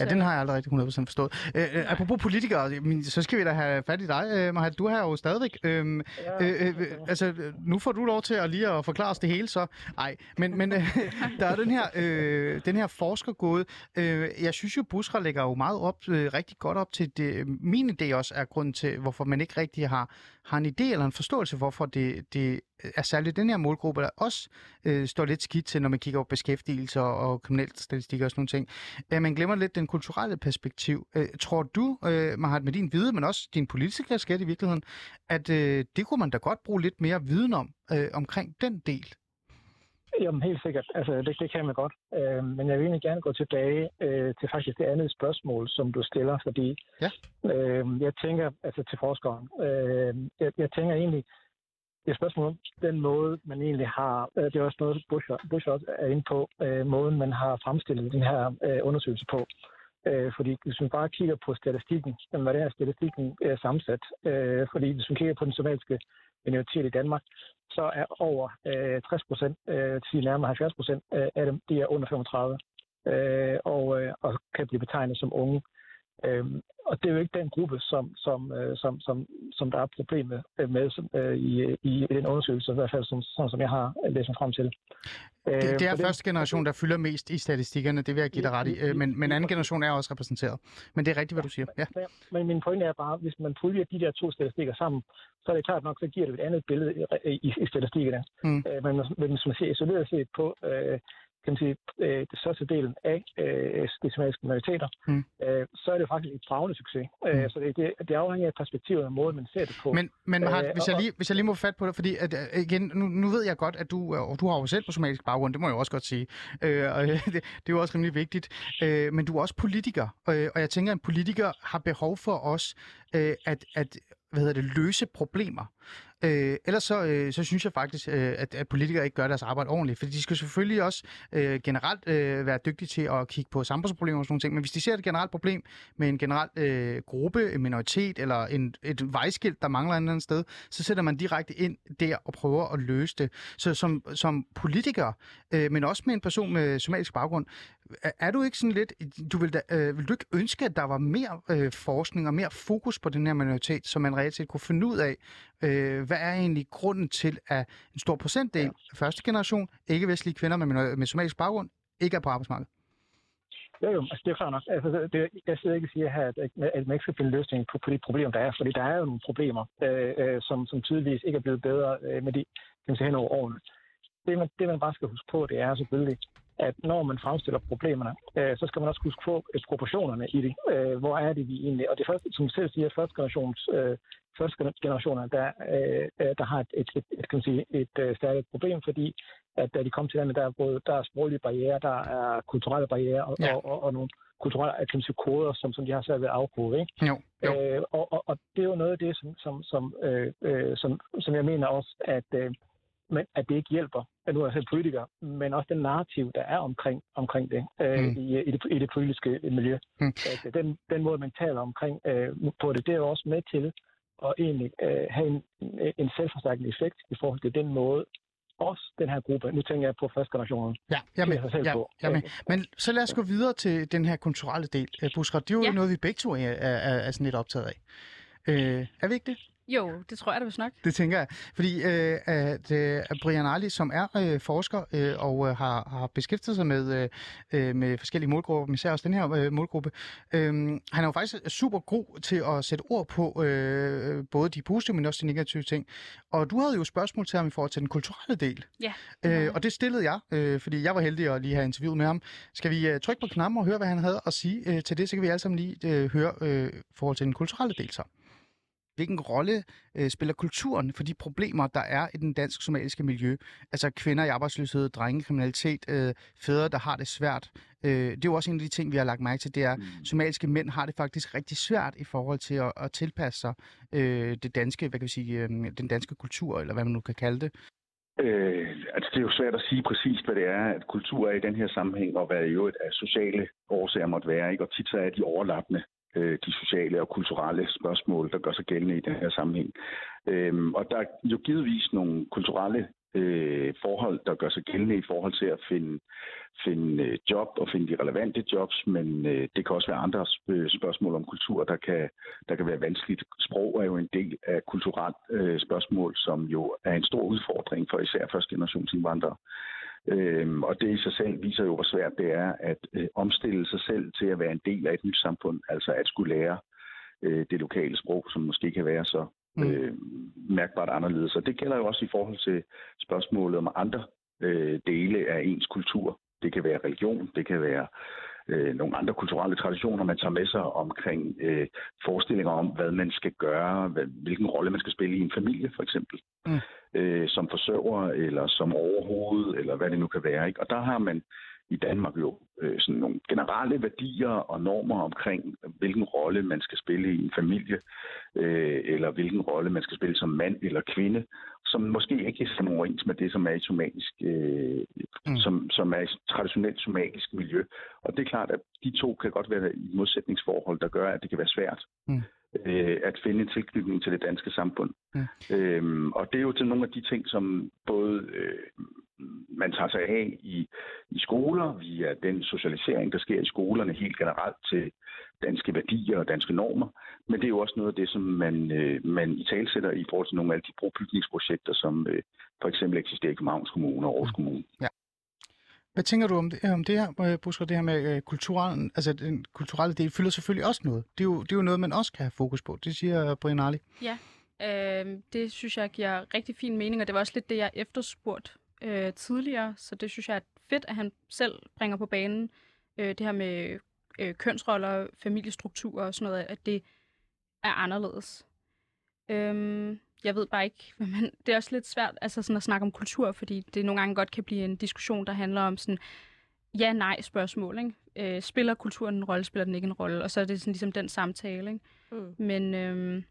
Speaker 4: Ja, den har jeg aldrig rigtig 100% forstået. Øh, øh, apropos politikere, så skal vi da have fat i dig, øh, Mahat. Du er her jo stadigvæk. Øhm, øh, øh, øh, altså, øh, nu får du lov til at lige at forklare os det hele, så. Nej, men, men øh, der er den her, øh, den her forskergåde. Øh, jeg synes jo, Busra lægger jo meget op, øh, rigtig godt op til det. Min idé også er grunden til, hvorfor man ikke rigtig har, har en idé eller en forståelse, hvorfor det, det er særligt den her målgruppe, der også øh, står lidt skidt til, når man kigger på beskæftigelse og, og og sådan nogle ting. Øh, man glemmer lidt den kulturelle perspektiv. Øh, tror du, øh, Mahat, med din viden, men også din politiske kasket i virkeligheden, at øh, det kunne man da godt bruge lidt mere viden om, øh, omkring den del?
Speaker 7: Jamen helt sikkert. Altså, det, det kan man godt. Øh, men jeg vil egentlig gerne gå tilbage øh, til faktisk det andet spørgsmål, som du stiller, fordi
Speaker 4: Ja.
Speaker 7: øh, jeg tænker, altså til forskeren, øh, jeg, jeg tænker egentlig, det er et spørgsmål om den måde, man egentlig har, øh, det er også noget, Bush, Bush også er inde på, øh, måden man har fremstillet den her øh, undersøgelse på. Øh, fordi hvis man bare kigger på statistikken, hvordan er statistikken øh, sammensat? Øh, fordi hvis man kigger på den somaliske minoritet i Danmark, så er over øh, 60 procent, øh, til nærmere 70 procent øh, af dem, de er under 35 øh, og, øh, og kan blive betegnet som unge. Øhm, og det er jo ikke den gruppe, som, som, øh, som, som, som der er problemet øh, med øh, i, i, den undersøgelse, i hvert fald som, sådan, som jeg har læst mig frem til. Øh,
Speaker 4: Det, det er
Speaker 7: for
Speaker 4: første generation, der fylder mest i statistikkerne, det vil jeg give dig ret i. Øh, Men, men anden generation er også repræsenteret. Men det er rigtigt, hvad du siger. Ja.
Speaker 7: Ja, men min pointe er bare, hvis man puljer de der to statistikker sammen, så er det klart nok, så giver det et andet billede i, i, i statistikkerne.
Speaker 4: Mm.
Speaker 7: Øh, men, men hvis man ser isoleret set på øh, kan man sige, øh, det største delen af øh, de somaliske minoriteter,
Speaker 4: Mm.
Speaker 7: øh, så er det faktisk et bravende succes. Øh,
Speaker 4: Mm.
Speaker 7: så det, det, det afhænger af perspektivet og måden, man ser det på.
Speaker 4: Men, men Mahat,
Speaker 7: Øh,
Speaker 4: hvis, jeg lige, hvis jeg lige må fat på det, fordi at, øh, igen, nu, nu ved jeg godt, at du, øh, og du har jo selv på somalisk baggrund, det må jeg jo også godt sige, øh, og det, det er jo også rimelig vigtigt, øh, men du er også politiker, øh, og jeg tænker, at en politiker har behov for os øh, at, at hvad hedder det, løse problemer. Øh, ellers så, øh, så synes jeg faktisk, øh, at, at politikere ikke gør deres arbejde ordentligt, for de skal selvfølgelig også øh, generelt øh, være dygtige til at kigge på samfundsproblemer og sådan nogle ting, men hvis de ser et generelt problem med en generel øh, gruppe, en minoritet eller en, et vejskilt, der mangler et eller andet sted, så sætter man direkte ind der og prøver at løse det. Så som, som politiker, øh, men også med en person med somalisk baggrund, er, er du ikke sådan lidt, du vil, da, øh, vil du ikke ønske, at der var mere øh, forskning og mere fokus på den her minoritet, så man reelt set kunne finde ud af, øh, hvad er egentlig grunden til, at en stor procentdel af første generation ikke-vestlige kvinder med, med somalisk baggrund ikke er på arbejdsmarkedet?
Speaker 7: Jo, jo, altså det er klart nok. Altså, det, jeg sidder ikke og siger her, at, at man ikke skal finde løsning på, på de problemer, der er, fordi der er jo nogle problemer, øh, øh, som, som tydeligvis ikke er blevet bedre øh, med de, kan man sige, hen over årene. Det man, det, man bare skal huske på, det er selvfølgelig, at når man fremstiller problemerne, øh, så skal man også huske på proportionerne i det. Øh, hvor er det vi egentlig? Og det første, som selv siger, første generations øh, første generationer, der, øh, øh, der har et, et, et, et, kan man sige, et øh, stærkt problem, fordi at da de kom til landet, der er både der er sproglige barriere, der er kulturelle barriere og,
Speaker 4: ja.
Speaker 7: og, og, og nogle kulturelle kan man sige, koder, som, som de har svært ved at afkode. Ikke?
Speaker 4: Jo, jo.
Speaker 7: Øh, og, og, og det er jo noget af det, som, som, som, øh, øh, som, som jeg mener også, at, øh, men, at det ikke hjælper. Nu er jeg selv politiker, men også den narrativ, der er omkring, omkring det, øh,
Speaker 4: Mm.
Speaker 7: i, i, det, i det politiske miljø.
Speaker 4: Mm.
Speaker 7: At øh, den, den måde, man taler omkring øh, på det, det er jo også med til at egentlig øh, have en, en selvforstærkende effekt i forhold til den måde, også den her gruppe, nu tænker jeg på første generationen,
Speaker 4: Ja,
Speaker 7: selv
Speaker 4: Ja,
Speaker 7: på.
Speaker 4: jeg er med. Men så lad os gå videre til den her kulturelle del. Øh, Buskra, det er jo
Speaker 5: Ja.
Speaker 4: noget, vi begge to er, er, er, er sådan lidt optaget af. Øh, er vi ikke det?
Speaker 5: Jo, det tror jeg da vist nok.
Speaker 4: Det tænker jeg. Fordi øh, at, øh, Brian Ali, som er øh, forsker øh, og øh, har, har beskæftiget sig med, øh, øh, med forskellige målgrupper, især også den her øh, målgruppe, øh, han er jo faktisk super god til at sætte ord på øh, både de positive, men også de negative ting. Og du havde jo spørgsmål til ham i forhold til den kulturelle del.
Speaker 5: Ja.
Speaker 4: Øh, og det stillede jeg, øh, fordi jeg var heldig at lige have interviewet med ham. Skal vi øh, trykke på knappen og høre, hvad han havde at sige øh, til det, så kan vi alle sammen lige øh, høre øh, i forhold til den kulturelle del så. Hvilken rolle øh, spiller kulturen for de problemer, der er i den dansk-somaliske miljø? Altså kvinder i arbejdsløshed, drengekriminalitet, øh, fædre, der har det svært. Øh, det er jo også en af de ting, vi har lagt mærke til, det er, at somaliske mænd har det faktisk rigtig svært i forhold til at, at tilpasse sig øh, det danske, hvad kan vi sige, øh, den danske kultur, eller hvad man nu kan kalde det.
Speaker 8: Øh, altså det er jo svært at sige præcis, hvad det er, at kultur er i den her sammenhæng, og hvad jo af sociale årsager måtte være. Ikke? Og tit så er de overlappende, øh, de sociale og kulturelle spørgsmål, der gør sig gældende i den her sammenhæng. Øhm, og der er jo givetvis nogle kulturelle øh, forhold, der gør sig gældende i forhold til at finde, finde øh, job og finde de relevante jobs, men øh, det kan også være andre øh, spørgsmål om kultur, der kan, der kan være vanskeligt. Sprog er jo en del af kulturelt øh, spørgsmål, som jo er en stor udfordring for især første generations indvandrere. Øhm, og det i sig selv viser jo, hvor svært det er at øh, omstille sig selv til at være en del af et nyt samfund, altså at skulle lære øh, det lokale sprog, som måske kan være så
Speaker 4: Mm.
Speaker 8: øh, mærkbart anderledes. Og det gælder jo også i forhold til spørgsmålet om andre øh, dele af ens kultur. Det kan være religion, det kan være øh, nogle andre kulturelle traditioner, man tager med sig omkring øh, forestillinger om, hvad man skal gøre, hvad, hvilken rolle man skal spille i en familie, for eksempel.
Speaker 4: Mm.
Speaker 8: øh, som forsørger eller som overhoved, eller hvad det nu kan være. Ikke? Og der har man i Danmark jo øh, sådan nogle generelle værdier og normer omkring, hvilken rolle man skal spille i en familie, øh, eller hvilken rolle man skal spille som mand eller kvinde, som måske ikke er sådan overens med det, som er i somalisk, øh, mm. som, som er i traditionelt somalisk miljø. Og det er klart, at de to kan godt være i modsætningsforhold, der gør, at det kan være svært. Mm øh, at finde en tilknytning til det danske samfund. Ja. Øhm, og det er jo til nogle af de ting, som både øh, man tager sig af i, i skoler, via den socialisering, der sker i skolerne helt generelt til danske værdier og danske normer. Men det er jo også noget af det, som man, øh, man i talsætter i forhold til nogle af de brobygningsprojekter, som øh, for eksempel eksisterer i Københavns Kommune og Aarhus Kommune. Ja.
Speaker 4: Hvad tænker du om det, om det her, Busker, det her med øh, kulturen, altså den kulturelle del fylder selvfølgelig også noget. Det er, jo, det er jo noget, man også kan have fokus på. Det siger Brian Arli.
Speaker 5: Ja, øh, det synes jeg giver rigtig fin mening, og det var også lidt det, jeg efterspurgte øh, tidligere, så det synes jeg er fedt, at han selv bringer på banen øh, det her med øh, kønsroller, familiestruktur og sådan noget, at det er anderledes. Øhm, jeg ved bare ikke, man, det er også lidt svært altså sådan at snakke om kultur, fordi det nogle gange godt kan blive en diskussion, der handler om sådan ja-nej spørgsmål. Ikke? Øh, spiller kulturen en rolle, spiller den ikke en rolle? Og så er det sådan ligesom den samtale. Ikke? Mm. Men øhm,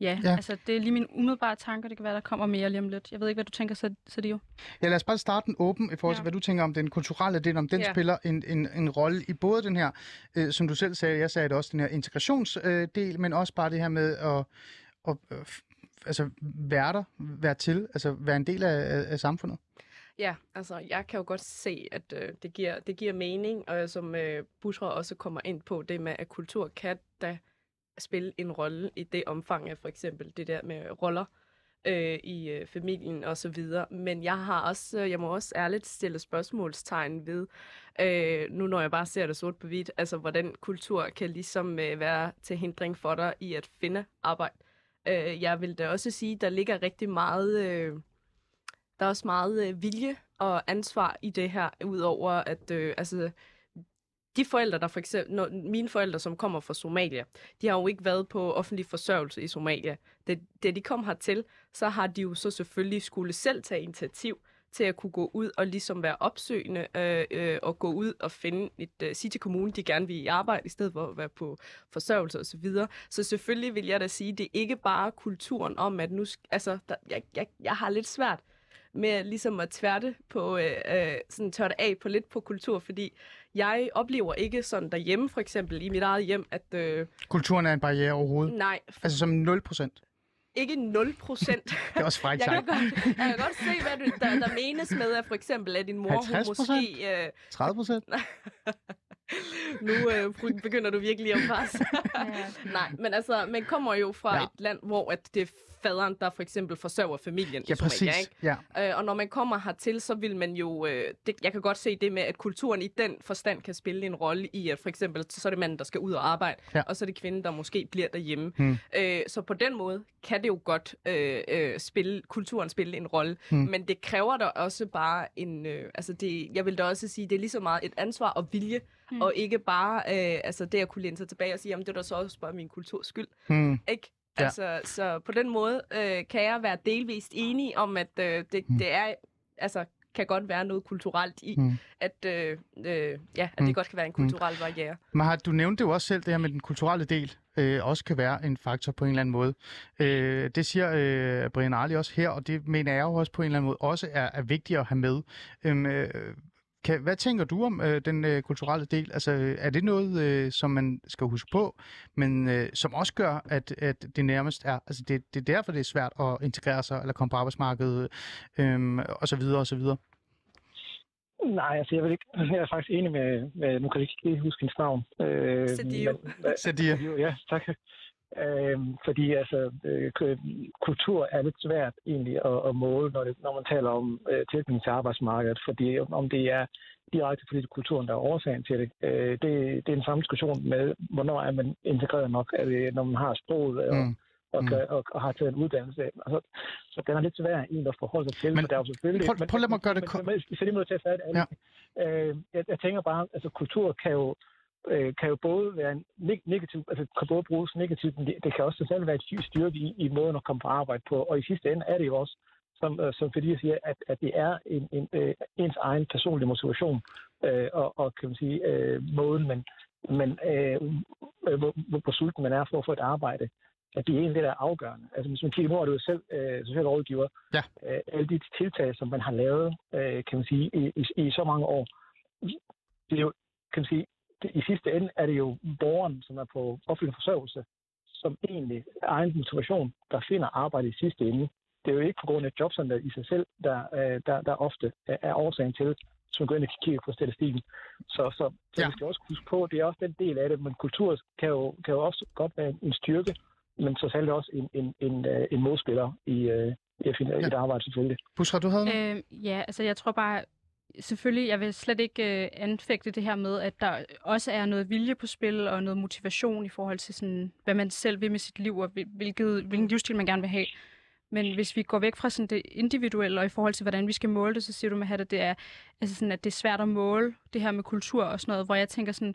Speaker 5: ja, ja, altså det er lige min umiddelbare tanker. Det kan være, der kommer mere lige om lidt. Jeg ved ikke, hvad du tænker, så, så det jo.
Speaker 4: Ja, lad os bare starte den åben i forhold til, ja. hvad du tænker om den kulturelle del, om den ja. spiller en, en, en rolle i både den her, øh, som du selv sagde, jeg sagde det også, den her integrationsdel, øh, men også bare det her med at, at øh, altså, være der, være til, altså være en del af, af, af samfundet?
Speaker 6: Ja, altså jeg kan jo godt se, at øh, det, giver, det giver mening, og som øh, Busra også kommer ind på, det med, at kultur kan da spille en rolle i det omfang af for eksempel det der med roller øh, i øh, familien og så videre. Men jeg har også, øh, jeg må også ærligt stille spørgsmålstegn ved, øh, nu når jeg bare ser det sort på hvidt, altså hvordan kultur kan ligesom øh, være til hindring for dig i at finde arbejde. Øh, jeg vil da også sige, der ligger rigtig meget, øh, der er også meget øh, vilje og ansvar i det her, udover at, øh, altså, de forældre, der for eksempel, når, mine forældre, som kommer fra Somalia, de har jo ikke været på offentlig forsørgelse i Somalia. Da, da de kom hertil, så har de jo så selvfølgelig skulle selv tage initiativ til at kunne gå ud og ligesom være opsøgende øh, øh, og gå ud og finde et øh, sige til kommunen, de gerne vil i arbejde, i stedet for at være på forsørgelse osv. Så, videre. så selvfølgelig vil jeg da sige, det er ikke bare kulturen om, at nu, altså, der, jeg, jeg, jeg har lidt svært med ligesom at tværte på, øh, øh, sådan tørre af på lidt på kultur, fordi jeg oplever ikke sådan derhjemme, for eksempel i mit eget hjem, at... Øh,
Speaker 4: Kulturen er en barriere overhovedet?
Speaker 6: Nej.
Speaker 4: Altså som 0 procent?
Speaker 6: ikke 0 procent.
Speaker 4: det er også frækt
Speaker 6: jeg, kan godt, jeg kan godt se, hvad du, der, der menes med, at for eksempel, at din mor
Speaker 4: 50
Speaker 6: hun måske...
Speaker 4: Øh... 30 procent?
Speaker 6: nu øh, begynder du virkelig at presse. ja. Nej, men altså, man kommer jo fra ja. et land, hvor at det er faderen, der for eksempel forsørger familien
Speaker 4: ja,
Speaker 6: i Somalia.
Speaker 4: Præcis.
Speaker 6: Ikke? Ja. Øh, og når man kommer hertil, så vil man jo... Øh, det, jeg kan godt se det med, at kulturen i den forstand kan spille en rolle i, at for eksempel, så er det manden, der skal ud og arbejde, ja. og så er det kvinden, der måske bliver derhjemme. Hmm. Øh, så på den måde kan det jo godt øh, øh, spille, kulturen spille en rolle, hmm. men det kræver da også bare en... Øh, altså det, jeg vil da også sige, det er lige så meget et ansvar og vilje, hmm. og ikke bare øh, altså det at kunne læne sig tilbage og sige, jamen det er da så også bare min kulturs skyld. Hmm. Ikke? Ja. Altså, så på den måde øh, kan jeg være delvist enig om, at øh, det, hmm. det er altså kan godt være noget kulturelt i, mm. at, øh, øh, ja, at mm. det godt kan være en kulturel mm. barriere.
Speaker 4: Men har, du nævnte jo også selv det her med den kulturelle del, øh, også kan være en faktor på en eller anden måde. Øh, det siger øh, Brian Arli også her, og det mener jeg jo også på en eller anden måde også er, er vigtigt at have med. Øhm, øh, kan, hvad tænker du om øh, den øh, kulturelle del? Altså, er det noget, øh, som man skal huske på, men øh, som også gør, at, at det nærmest er, altså det, det er derfor, det er svært at integrere sig, eller komme på arbejdsmarkedet, øh, og så videre, og så videre?
Speaker 7: Nej, altså jeg, vil ikke, jeg er faktisk enig med, med nu kan jeg ikke huske hendes navn.
Speaker 6: Øh, Sadio.
Speaker 4: Sadio.
Speaker 7: Ja, tak. Øh, fordi altså, øh, kultur er lidt svært egentlig at, at måle, når, det, når man taler om øh, tilknytning til arbejdsmarkedet, fordi om det er direkte fordi det er kulturen, der er årsagen til det. Øh, det, det er en samme diskussion med, hvornår er man integreret nok, er det, når man har sproget og, mm. og, mm. og, og har taget en uddannelse. Altså, så den er lidt svær egentlig at forholde sig til.
Speaker 4: Men, der er jo selvfølgelig, prøv, prøv, lad mig gøre det...
Speaker 7: Men, men, men, men, at ja. øh, jeg, jeg tænker bare, altså kultur kan jo øh, kan jo både være negativ, altså kan både bruges negativt, men det, det kan også selv være et sygt styrke i, i måden at komme på arbejde på. Og i sidste ende er det jo også som, øh, som fordi jeg siger, at, at det er en, en, øh, ens egen personlige motivation, øh, og, og kan man sige, øh, måden, man, man, øh, hvor, hvor, hvor sulten man er for at få et arbejde, at det er egentlig det, der er afgørende. Altså hvis man kigger på, at du er selv øh, social rådgiver,
Speaker 4: Ja.
Speaker 7: øh, alle de tiltag, som man har lavet, øh, kan man sige, i, i, i så mange år, det er jo, kan man sige, i sidste ende er det jo borgeren, som er på offentlig forsørgelse, som egentlig er egen motivation, der finder arbejde i sidste ende. Det er jo ikke på grund af jobcenteret i sig selv, der, øh, der, der ofte er- årsagen til, man går ind og kigger på statistikken. Så, så, så
Speaker 4: Ja.
Speaker 7: vi skal også huske på, det er også den del af det, men kultur kan jo, kan jo også godt være en styrke, men så særligt også en, en, en, øh, en modspiller i, øh, i at finde ja. et arbejde selvfølgelig.
Speaker 4: Busra, du havde?
Speaker 5: Øh, ja, altså jeg tror bare, selvfølgelig, jeg vil slet ikke øh, anfægte det her med, at der også er noget vilje på spil og noget motivation i forhold til, sådan, hvad man selv vil med sit liv og hvilket, hvilken livsstil man gerne vil have. Men hvis vi går væk fra sådan det individuelle og i forhold til, hvordan vi skal måle det, så siger du med at det er, altså sådan, at det er svært at måle det her med kultur og sådan noget, hvor jeg tænker sådan,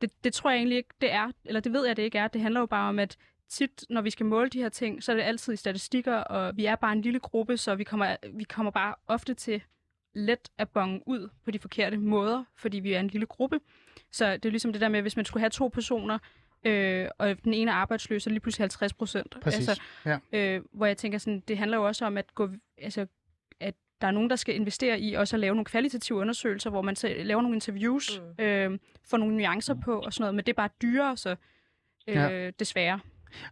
Speaker 5: det, det tror jeg egentlig ikke, det er, eller det ved jeg, det ikke er. Det handler jo bare om, at tit, når vi skal måle de her ting, så er det altid i statistikker, og vi er bare en lille gruppe, så vi kommer, vi kommer bare ofte til let at bonge ud på de forkerte måder, fordi vi er en lille gruppe. Så det er ligesom det der med, hvis man skulle have to personer, øh, og den ene er arbejdsløs, så lige pludselig 50 procent.
Speaker 4: Præcis,
Speaker 5: Altså,
Speaker 4: ja.
Speaker 5: øh, hvor jeg tænker sådan, det handler jo også om at gå, altså, at der er nogen, der skal investere i også at lave nogle kvalitative undersøgelser, hvor man så laver nogle interviews, mm. øh, får nogle nuancer på og sådan noget, men det er bare dyrere, så øh,
Speaker 4: Ja.
Speaker 5: desværre.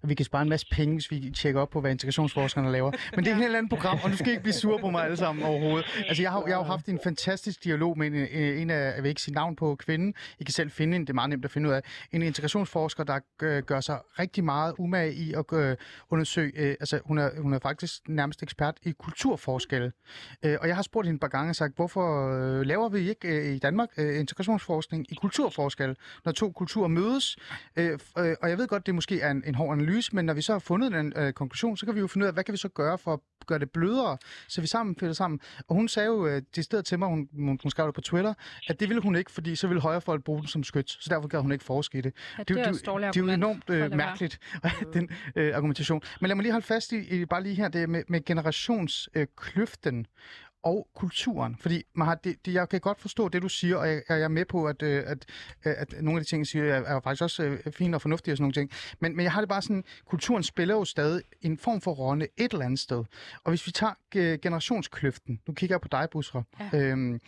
Speaker 4: Og vi kan spare en masse penge, hvis vi tjekker op på, hvad integrationsforskerne laver. Men det er et helt andet program, og nu skal ikke blive sure på mig alle sammen overhovedet. Altså, jeg har, jeg har haft en fantastisk dialog med en, en af, jeg vil ikke sige navn på kvinden, I kan selv finde en, det er meget nemt at finde ud af, en integrationsforsker, der gør, gør sig rigtig meget umage i at øh, undersøge, øh, altså hun er, hun er faktisk nærmest ekspert i kulturforskelle. Øh, og jeg har spurgt hende et par gange og sagt, hvorfor øh, laver vi ikke øh, i Danmark øh, integrationsforskning i kulturforskelle, når to kulturer mødes? Øh, øh, og jeg ved godt, det måske er en, en hård analyse, men når vi så har fundet den øh, konklusion, så kan vi jo finde ud af, hvad kan vi så gøre for at gøre det blødere, så vi sammen finder sammen. Og hun sagde jo øh, det sted til mig, hun, hun, hun skrev det på Twitter, at det ville hun ikke, fordi så ville højrefolk bruge den som skyt, så derfor gad hun ikke forske i det.
Speaker 5: Ja, det,
Speaker 4: jo-
Speaker 5: er også et dårligt
Speaker 4: det er jo enormt øh, mærkeligt, den øh, argumentation. Men lad mig lige holde fast i, i bare lige her, det med, med generationskløften. Øh, og kulturen. Fordi Maha, det, det, jeg kan godt forstå det, du siger, og jeg, jeg er med på, at, øh, at, at nogle af de ting, jeg siger, er, er faktisk også øh, fine og fornuftige og sådan nogle ting. Men, men jeg har det bare sådan, kulturen spiller jo stadig en form for rolle et eller andet sted. Og hvis vi tager øh, generationskløften, nu kigger jeg på dig, Busra.
Speaker 5: Ja.
Speaker 4: Øhm,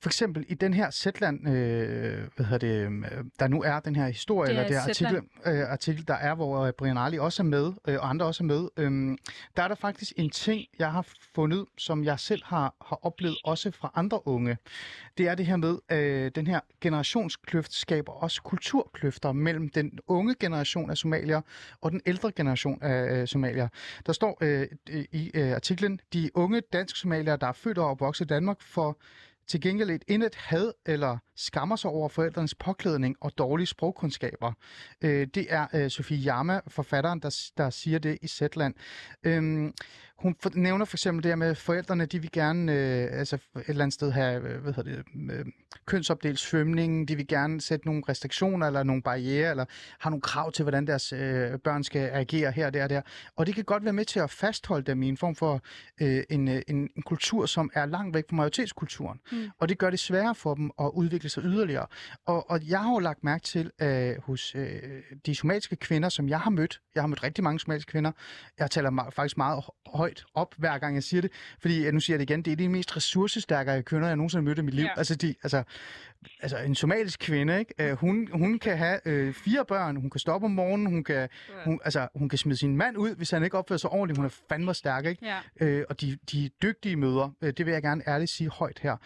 Speaker 4: for eksempel i den her Zetland, øh, hvad hedder det, øh, der nu er den her historie,
Speaker 5: Det er
Speaker 4: eller det her artikel, øh, artikel, der er, hvor øh, Brian Arli også er med, øh, og andre også er med, øh, der er der faktisk en ting, jeg har fundet, som jeg selv har, har oplevet også fra andre unge. Det er det her med, øh, den her generationskløft skaber også kulturkløfter mellem den unge generation af somalier og den ældre generation af øh, somalier. Der står øh, i øh, artiklen, de unge dansk somalier, der er født og opvokset i Danmark, for til gengæld et indet had eller skammer sig over forældrenes påklædning og dårlige sprogkundskaber. Øh, det er øh, Sofie Jama, forfatteren, der, der siger det i Zetland. Øhm, hun for, nævner for eksempel det her med, at forældrene de vil gerne øh, altså et eller andet sted have øh, hvad hedder det, øh, kønsopdelt svømning, de vil gerne sætte nogle restriktioner eller nogle barriere, eller har nogle krav til, hvordan deres øh, børn skal agere her, der og der. Og det kan godt være med til at fastholde dem i en form for øh, en, øh, en, en kultur, som er langt væk fra majoritetskulturen. Mm. Og det gør det sværere for dem at udvikle sig yderligere. Og, og jeg har jo lagt mærke til øh, hos øh, de somaliske kvinder, som jeg har mødt, jeg har mødt rigtig mange somaliske kvinder, jeg taler faktisk meget højt op, hver gang jeg siger det, fordi øh, nu siger jeg det igen, det er de mest ressourcestærke kvinder, jeg nogensinde har mødt i mit liv.
Speaker 5: Ja.
Speaker 4: Altså, de, altså, altså en somalisk kvinde, ikke? Øh, hun, hun kan have øh, fire børn, hun kan stoppe om morgenen, hun kan, hun, altså, hun kan smide sin mand ud, hvis han ikke opfører sig ordentligt. Hun er fandme stærk, ikke?
Speaker 5: Ja.
Speaker 4: Øh, og de, de dygtige møder, øh, det vil jeg gerne ærligt sige højt her.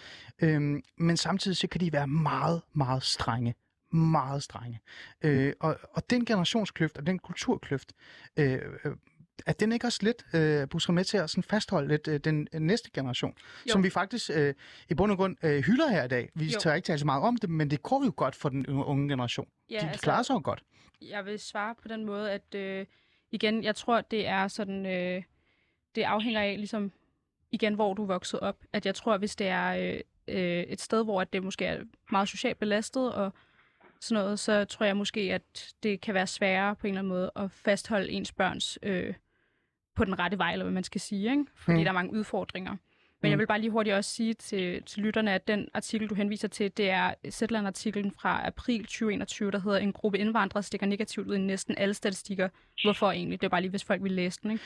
Speaker 4: Øhm, men samtidig så kan de være meget, meget strenge. Meget strenge. Øh, og, og den generationskløft og den kulturkløft, øh, er den ikke også lidt øh, busser med til at sådan fastholde lidt øh, den næste generation, jo. Som vi faktisk øh, i bund og grund øh, hylder her i dag. Vi
Speaker 5: Jo.
Speaker 4: tør ikke tale så meget om det, men det går jo godt for den unge- generation.
Speaker 5: Ja,
Speaker 4: de, de
Speaker 5: altså-
Speaker 4: klarer sig jo godt.
Speaker 5: Jeg vil svare på den måde, at øh, igen, jeg tror, det er sådan, øh, det afhænger af ligesom, igen, hvor du vokset op. At jeg tror, hvis det er øh, øh, et sted, hvor at det måske er meget socialt belastet og sådan noget, så tror jeg måske, at det kan være sværere på en eller anden måde at fastholde ens børns øh, på den rette vej, eller hvad man skal sige, ikke? fordi
Speaker 4: Mm.
Speaker 5: mm. der er mange udfordringer. Men
Speaker 4: Mm.
Speaker 5: jeg vil bare lige hurtigt også sige til, til lytterne, at den artikel, du henviser til, det er Zetland-artiklen fra april 2021, der hedder En gruppe indvandrere stikker negativt ud i næsten alle statistikker. Hvorfor egentlig? Det er bare lige, hvis folk vil læse den. Ikke?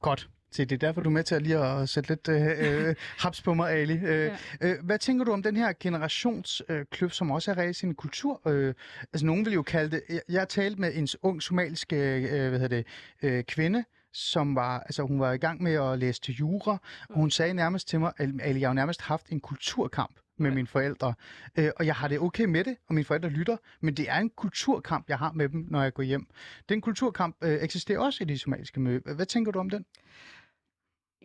Speaker 4: Godt. Se, det er derfor, du er med til at lige at sætte lidt øh, øh, haps på mig, Ali. Øh, øh, hvad tænker du om den her generationskløft, øh, som også er ræs i en kultur? Øh, altså, nogen vil jo kalde det... Jeg, jeg har talt med en ung somalisk øh, hvad hedder det, øh, kvinde, som var, altså hun var i gang med at læse til jura, og hun sagde nærmest til mig, at jeg har nærmest haft en kulturkamp med mine forældre, øh, og jeg har det okay med det, og mine forældre lytter, men det er en kulturkamp, jeg har med dem, når jeg går hjem. Den kulturkamp øh, eksisterer også i de somaliske mø. Hvad tænker du om den?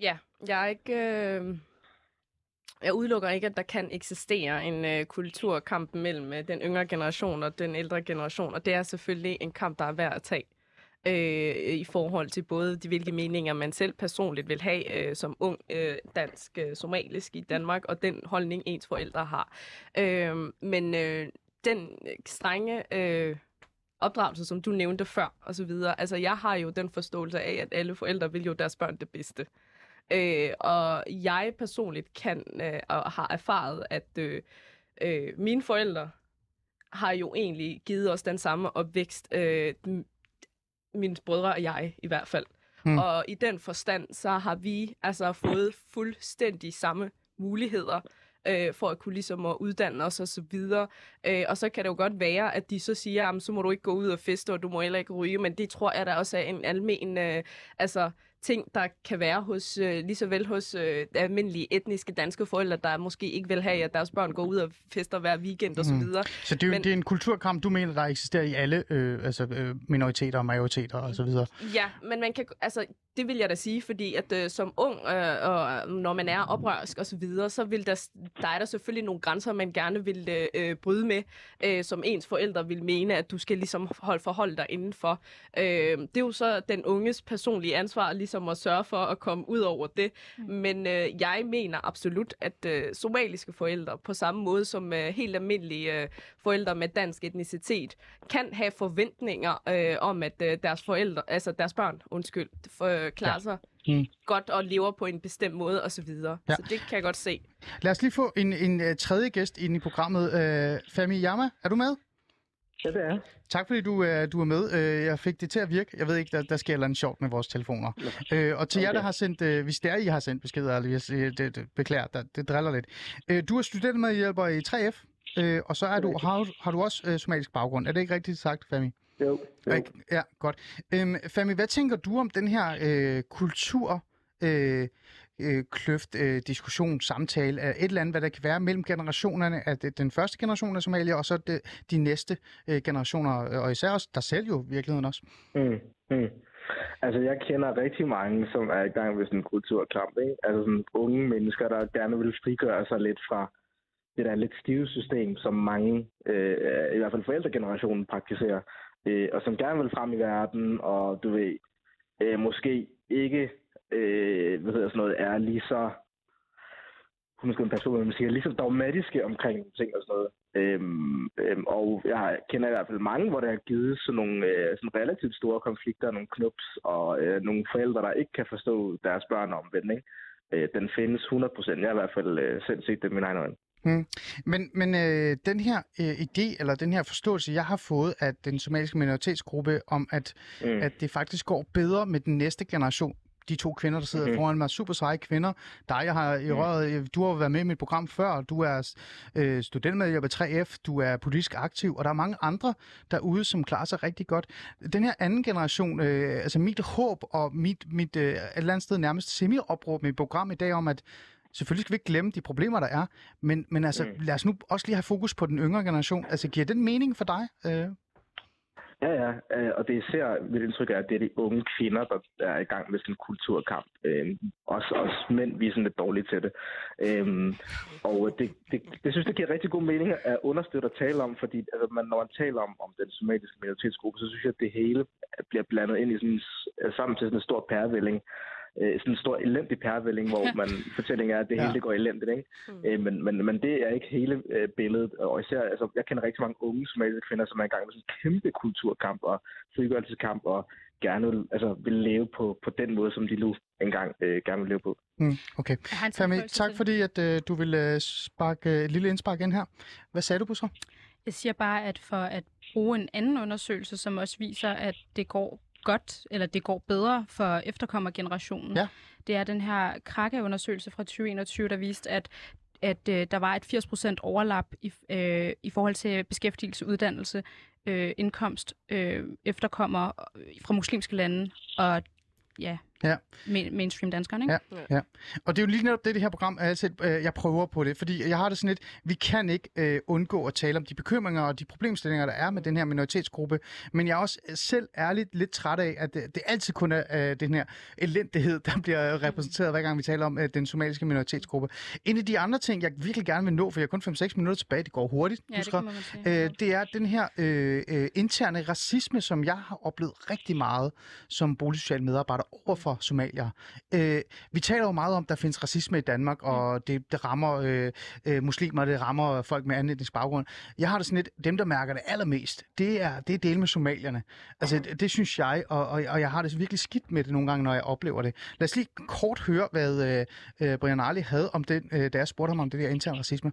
Speaker 6: Ja, jeg er ikke... Øh... Jeg udelukker ikke, at der kan eksistere en øh, kulturkamp mellem øh, den yngre generation og den ældre generation, og det er selvfølgelig en kamp, der er værd at tage øh, i forhold til både de hvilke meninger man selv personligt vil have øh, som ung øh, dansk øh, somalisk i Danmark, og den holdning ens forældre har. Øh, men øh, den strenge øh, opdragelse, som du nævnte før, og så videre, altså jeg har jo den forståelse af, at alle forældre vil jo deres børn det bedste. Øh, og jeg personligt kan øh, og har erfaret, at øh, øh, mine forældre har jo egentlig givet os den samme opvækst, øh, mine brødre og jeg i hvert fald.
Speaker 4: Hmm.
Speaker 6: Mm. Og i den forstand, så har vi altså fået fuldstændig samme muligheder øh, for at kunne ligesom at uddanne os og så videre. Øh, og så kan det jo godt være, at de så siger, at så må du ikke gå ud og feste, og du må heller ikke ryge, men det tror jeg der også er en almen øh, altså, ting, der kan være hos øh, lige så vel hos øh, almindelige etniske danske forældre, der måske ikke vil have, at deres børn går ud og fester hver weekend og så
Speaker 4: Mm.
Speaker 6: videre.
Speaker 4: Så det er,
Speaker 6: Men-
Speaker 4: det er en kulturkamp, du mener, der eksisterer i alle øh, altså, øh, minoriteter og majoriteter og så videre.
Speaker 6: Ja, men man kan, altså, det vil jeg da sige, fordi at øh, som ung, øh, og når man er oprørsk og så videre, så vil der, der er der selvfølgelig nogle grænser, man gerne vil øh, bryde med, øh, som ens forældre vil mene, at du skal ligesom holde forholde dig indenfor. Øh, det er jo så den unges personlige ansvar, ligesom at sørge for at komme ud over det. Mm. Men øh, jeg mener absolut, at øh, somaliske forældre, på samme måde som øh, helt almindelige øh, forældre med dansk etnicitet, kan have forventninger øh, om, at øh, deres forældre, altså deres børn, undskyld, for, øh, klarer
Speaker 4: Ja.
Speaker 6: sig
Speaker 4: Mm.
Speaker 6: godt og lever på en bestemt måde osv. Så,
Speaker 4: Ja.
Speaker 6: så det kan jeg godt se.
Speaker 4: Lad os lige få en, en uh, tredje gæst ind i programmet. Uh, Fami Yama, er du med?
Speaker 9: Ja, det er.
Speaker 4: Tak fordi du, uh, du er med. Uh, jeg fik det til at virke. Jeg ved ikke, der, der sker eller andet sjovt med vores telefoner. Uh, og til jer,
Speaker 9: Okay.
Speaker 4: der har sendt, hvis det er, I har sendt beskeder, eller det, det, beklager, der, det driller lidt. Du er studentermedhjælper i 3F, uh, og så er du, har, du- har du også somalisk baggrund. Er det ikke rigtigt sagt, Fami?
Speaker 9: Jo, jo.
Speaker 4: Ja, godt. Øhm, Fami, hvad tænker du om den her øh, kultur, øh, øh, kløft, øh, diskussion, samtale, et eller andet, hvad der kan være mellem generationerne af øh, den første generation af somalier, og så de, de næste øh, generationer, øh, og især også dig selv jo, i virkeligheden også.
Speaker 9: Mm, mm. Altså, jeg kender rigtig mange, som er i gang med sådan en kulturkamp, ikke? Altså sådan unge mennesker, der gerne vil frigøre sig lidt fra det der lidt stive system, som mange, øh, i hvert fald forældregenerationen, praktiserer, øh, og som gerne vil frem i verden, og du ved, øh, måske ikke, øh, hvad hedder sådan noget, er lige så passe på, hvad man siger, lige så dogmatiske omkring ting og sådan noget. Øhm, øhm, og jeg kender i hvert fald mange, hvor der er givet sådan nogle øh, sådan relativt store konflikter, nogle knups og øh, nogle forældre, der ikke kan forstå deres børn omvendt. Ikke? Øh, den findes 100%. Jeg har i hvert fald øh, selv set det med mine egne øjne.
Speaker 4: Hmm. Men, men øh, den her øh, idé, eller den her forståelse, jeg har fået af den somaliske minoritetsgruppe, om at,
Speaker 9: Mm.
Speaker 4: at det faktisk går bedre med den næste generation, de to kvinder, der sidder
Speaker 9: Mhm.
Speaker 4: mm-hmm. foran mig, super seje kvinder. Dig, jeg har i røret, øh, du har været med i mit program før, du er øh, studentmedhjælper 3F, du er politisk aktiv, og der er mange andre derude, som klarer sig rigtig godt. Den her anden generation, øh, altså mit håb og mit, mit øh, et eller andet sted nærmest semi-opråb med program i dag om, at selvfølgelig skal vi ikke glemme de problemer, der er, men, men altså,
Speaker 9: Mm.
Speaker 4: lad os nu også lige have fokus på den yngre generation. Altså, giver den mening for dig? Øh?
Speaker 9: Ja, ja, øh, og det er især mit indtryk er, at det er de unge kvinder, der er i gang med sådan en kulturkamp. Øhm, også, også mænd, vi er sådan lidt dårlige til det. Øhm, og det, det, det synes jeg giver rigtig god mening at understøtte og tale om, fordi altså, man, når man taler om, om den somaliske minoritetsgruppe, så synes jeg, at det hele bliver blandet ind i sådan, en sammen til sådan en stor pærevælling. Øh, sådan en stor elendig pærevælling, hvor man fortællingen er, at det
Speaker 4: Ja.
Speaker 9: hele det går elendigt. Ikke?
Speaker 6: Mm.
Speaker 9: Øh, men, men, men det er ikke hele øh, billedet. Og især, altså, jeg kender rigtig mange unge somaliske kvinder, som er i gang med sådan en kæmpe kulturkamp og frigørelseskamp, og
Speaker 8: gerne vil, altså, vil leve på, på den måde, som de nu engang øh, gerne vil leve på.
Speaker 4: Mm, okay. Fami, tak fordi, at øh, du vil øh, sparke øh, et lille indspark ind her. Hvad sagde du på så?
Speaker 5: Jeg siger bare, at for at bruge en anden undersøgelse, som også viser, at det går godt, eller det går bedre for efterkommergenerationen,
Speaker 4: Ja.
Speaker 5: det er den her Kraka-undersøgelse fra 2021, der viste, at at øh, der var et 80% overlap i, øh, i forhold til beskæftigelse, uddannelse, øh, indkomst, øh, efterkommer fra muslimske lande. Og ja,
Speaker 4: Ja.
Speaker 5: main, mainstream danskerne. Ikke?
Speaker 4: Ja. Ja. Og det er jo lige netop det, det her program er. Altså, øh, jeg prøver på det, fordi jeg har det sådan lidt, vi kan ikke øh, undgå at tale om de bekymringer og de problemstillinger, der er med den her minoritetsgruppe. Men jeg er også selv ærligt lidt træt af, at det, det altid kun er øh, den her elendighed, der bliver repræsenteret, hver gang vi taler om øh, den somaliske minoritetsgruppe. En af de andre ting, jeg virkelig gerne vil nå, for jeg har kun 5-6 minutter tilbage, det går hurtigt,
Speaker 5: Ja, det
Speaker 4: husker,
Speaker 5: sige.
Speaker 4: øh, det er den her øh, øh, interne racisme, som jeg har oplevet rigtig meget som boligsocial medarbejder over for somalier. Øh, vi taler jo meget om, at der findes racisme i Danmark, og det, det rammer øh, øh, muslimer, det rammer folk med anden etnisk baggrund. Jeg har det sådan lidt, dem der mærker det allermest, det er, det er del med somalierne. Altså, det, det synes jeg, og, og, og jeg har det virkelig skidt med det nogle gange, når jeg oplever det. Lad os lige kort høre, hvad øh, øh, Brian Ali havde om det, øh, da jeg spurgte ham om det der interne racisme.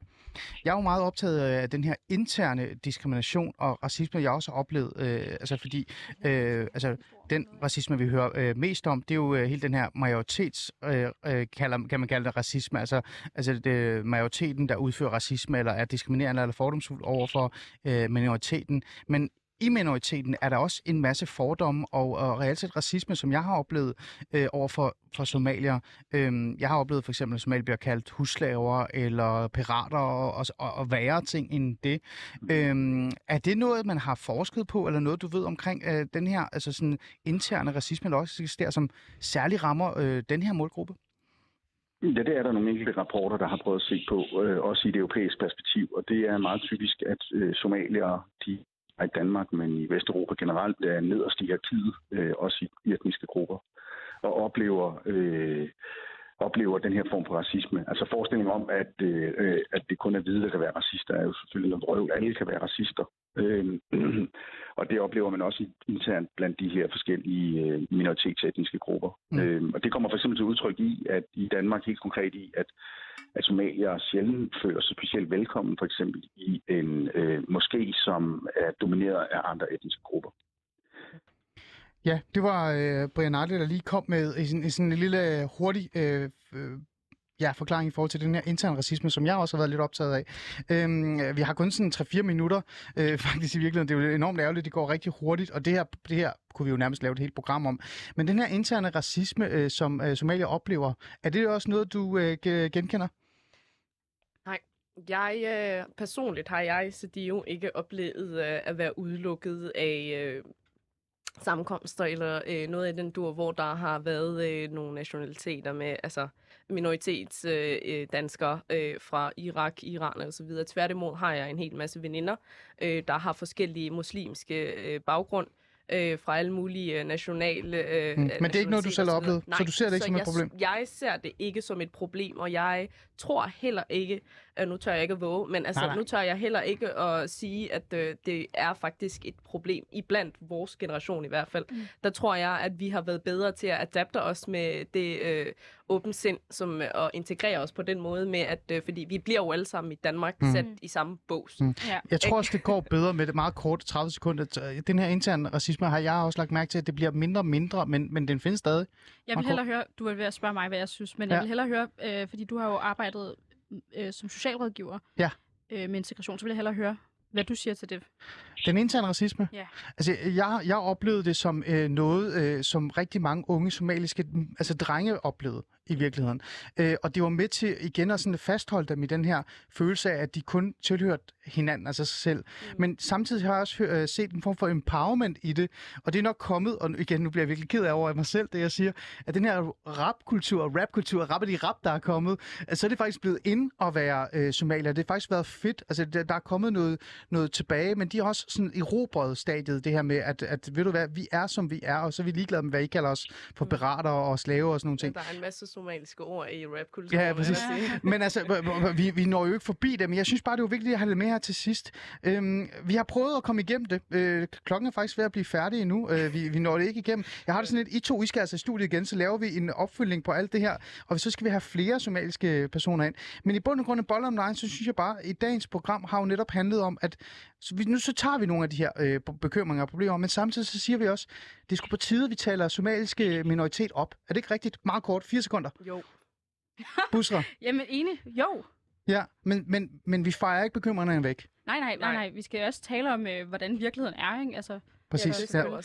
Speaker 4: Jeg er jo meget optaget af den her interne diskrimination og racisme, jeg også har oplevet. Øh, altså fordi øh, altså, den racisme, vi hører øh, mest om, det er jo øh, hele den her majoritets, øh, øh, kalder, kan man kalde det racisme. Altså, altså det, øh, majoriteten, der udfører racisme, eller er diskriminerende eller fordomsfuld over for øh, minoriteten. Men i minoriteten er der også en masse fordomme og, og reelt set racisme, som jeg har oplevet øh, over for, for somalier. Øhm, jeg har oplevet for eksempel, at somalier bliver kaldt huslaver eller pirater og, og, og, og værre ting end det. Øhm, er det noget, man har forsket på, eller noget, du ved omkring øh, den her altså sådan interne racisme, der også eksisterer, som særligt rammer øh, den her målgruppe?
Speaker 8: Ja, det er der nogle enkelte rapporter, der har prøvet at se på, øh, også i det europæiske perspektiv. Og det er meget typisk, at øh, somaliere, de i Danmark, men i Vesteuropa generelt, er nederst i hierarkiet, øh, også i etniske grupper, og oplever, øh, oplever den her form for racisme. Altså forestillingen om, at, øh, øh at det kun er hvide, der kan være racister, er jo selvfølgelig noget røv. Alle kan være racister. Øh, og det oplever man også internt blandt de her forskellige øh, minoritetsetniske grupper.
Speaker 4: Mm.
Speaker 8: Øh, og det kommer for eksempel til udtryk i, at i Danmark helt konkret i, at, at somalier sjældent føler sig specielt velkommen, for eksempel i en øh, moské, som er domineret af andre etniske grupper.
Speaker 4: Ja, det var øh, Brian Arle, der lige kom med i sådan, i sådan en lille øh, hurtig øh, ja, forklaring i forhold til den her interne racisme, som jeg også har været lidt optaget af. Øhm, vi har kun sådan 3-4 minutter, øh, faktisk i virkeligheden. Det er jo enormt ærgerligt, det går rigtig hurtigt, og det her, det her kunne vi jo nærmest lave et helt program om. Men den her interne racisme, øh, som øh, somalier oplever, er det også noget, du øh, genkender? Nej.
Speaker 6: Jeg øh, personligt har jeg så de jo ikke oplevet øh, at være udelukket af øh, sammenkomster eller øh, noget af den dur, hvor der har været øh, nogle nationaliteter med altså minoritets øh, øh, øh, fra Irak, Iran og så videre. Tværtimod har jeg en hel masse veninder, øh, der har forskellige muslimske øh, baggrund øh, fra alle mulige øh, nationale øh,
Speaker 4: Mm. Men det er ikke noget, du selv har oplevet? Så du ser det ikke
Speaker 6: så
Speaker 4: som et
Speaker 6: jeg,
Speaker 4: problem?
Speaker 6: Jeg ser det ikke som et problem, og jeg tror heller ikke, nu tør jeg ikke at våge, men altså,
Speaker 4: Nej, nej.
Speaker 6: nu tør jeg heller ikke at sige, at øh, det er faktisk et problem, i blandt vores generation i hvert fald. Mm. Der tror jeg, at vi har været bedre til at adapte os med det øh, åbent sind, som, øh, og integrere os på den måde med, at øh, fordi vi bliver jo alle sammen i Danmark
Speaker 4: Mm.
Speaker 6: sat i samme bås. Mm.
Speaker 5: Ja.
Speaker 4: Jeg tror også, det går bedre med det meget kort 30 sekunder. Øh, Den her interne racisme har jeg også lagt mærke til, at det bliver mindre og mindre, men, men den findes stadig.
Speaker 5: Jeg vil hellere høre, du er ved at spørge mig, hvad jeg synes, men. Ja. jeg vil hellere høre, øh, fordi du har jo arbejdet øh, som socialrådgiver
Speaker 4: Ja.
Speaker 5: øh, med integration, så vil jeg hellere høre, hvad du siger til det.
Speaker 4: Den interne racisme?
Speaker 5: Ja.
Speaker 4: Altså, jeg, jeg oplevede det som øh, noget, øh, som rigtig mange unge somaliske altså drenge oplevede i virkeligheden. Øh, og det var med til igen at sådan fastholde dem i den her følelse af, at de kun tilhørte hinanden, altså sig selv. Mm. Men samtidig har jeg også øh, set en form for empowerment i det, og det er nok kommet, og igen, nu bliver jeg virkelig ked af over mig selv, det jeg siger, at den her rapkultur rapkultur, rappet i rap, der er kommet, altså, så er det faktisk blevet ind at være øh, somalier. Det har faktisk været fedt. Altså, der, der er kommet noget, noget tilbage, men de har også sådan erobret stadiet, det her med, at, at ved du hvad, vi er som vi er, og så er vi ligeglade med, hvad I kalder os for
Speaker 6: Mm.
Speaker 4: berater og slaver og sådan nogle ting.
Speaker 6: Der er en masse somaliske ord i rapkulturen.
Speaker 4: Ja, præcis. Men altså, vi, vi når jo ikke forbi det, men jeg synes bare, det er jo vigtigt at have det med her til sidst. Øhm, vi har prøvet at komme igennem det. Øh, klokken er faktisk ved at blive færdig nu. Øh, vi, vi når det ikke igennem. Jeg har det sådan lidt, I to, I skal altså i studiet igen, så laver vi en opfølgning på alt det her, og så skal vi have flere somaliske personer ind. Men i bund og grund af bottom line, så synes jeg bare, at i dagens program har jo netop handlet om, at så vi, nu så tager vi nogle af de her øh, bekymringer og problemer, men samtidig så siger vi også, det er sgu på tide, at vi taler somaliske minoritet op. Er det ikke rigtigt? Meget kort, fire sekunder.
Speaker 6: Jo.
Speaker 4: Busra.
Speaker 5: Jamen enig, jo.
Speaker 4: Ja, men, men, men vi fejrer ikke bekymringerne væk.
Speaker 5: Nej, nej, nej,
Speaker 6: Nej.
Speaker 5: Vi skal også tale om, øh, hvordan virkeligheden er, ikke? Altså,
Speaker 4: Præcis.
Speaker 6: det
Speaker 4: Ja,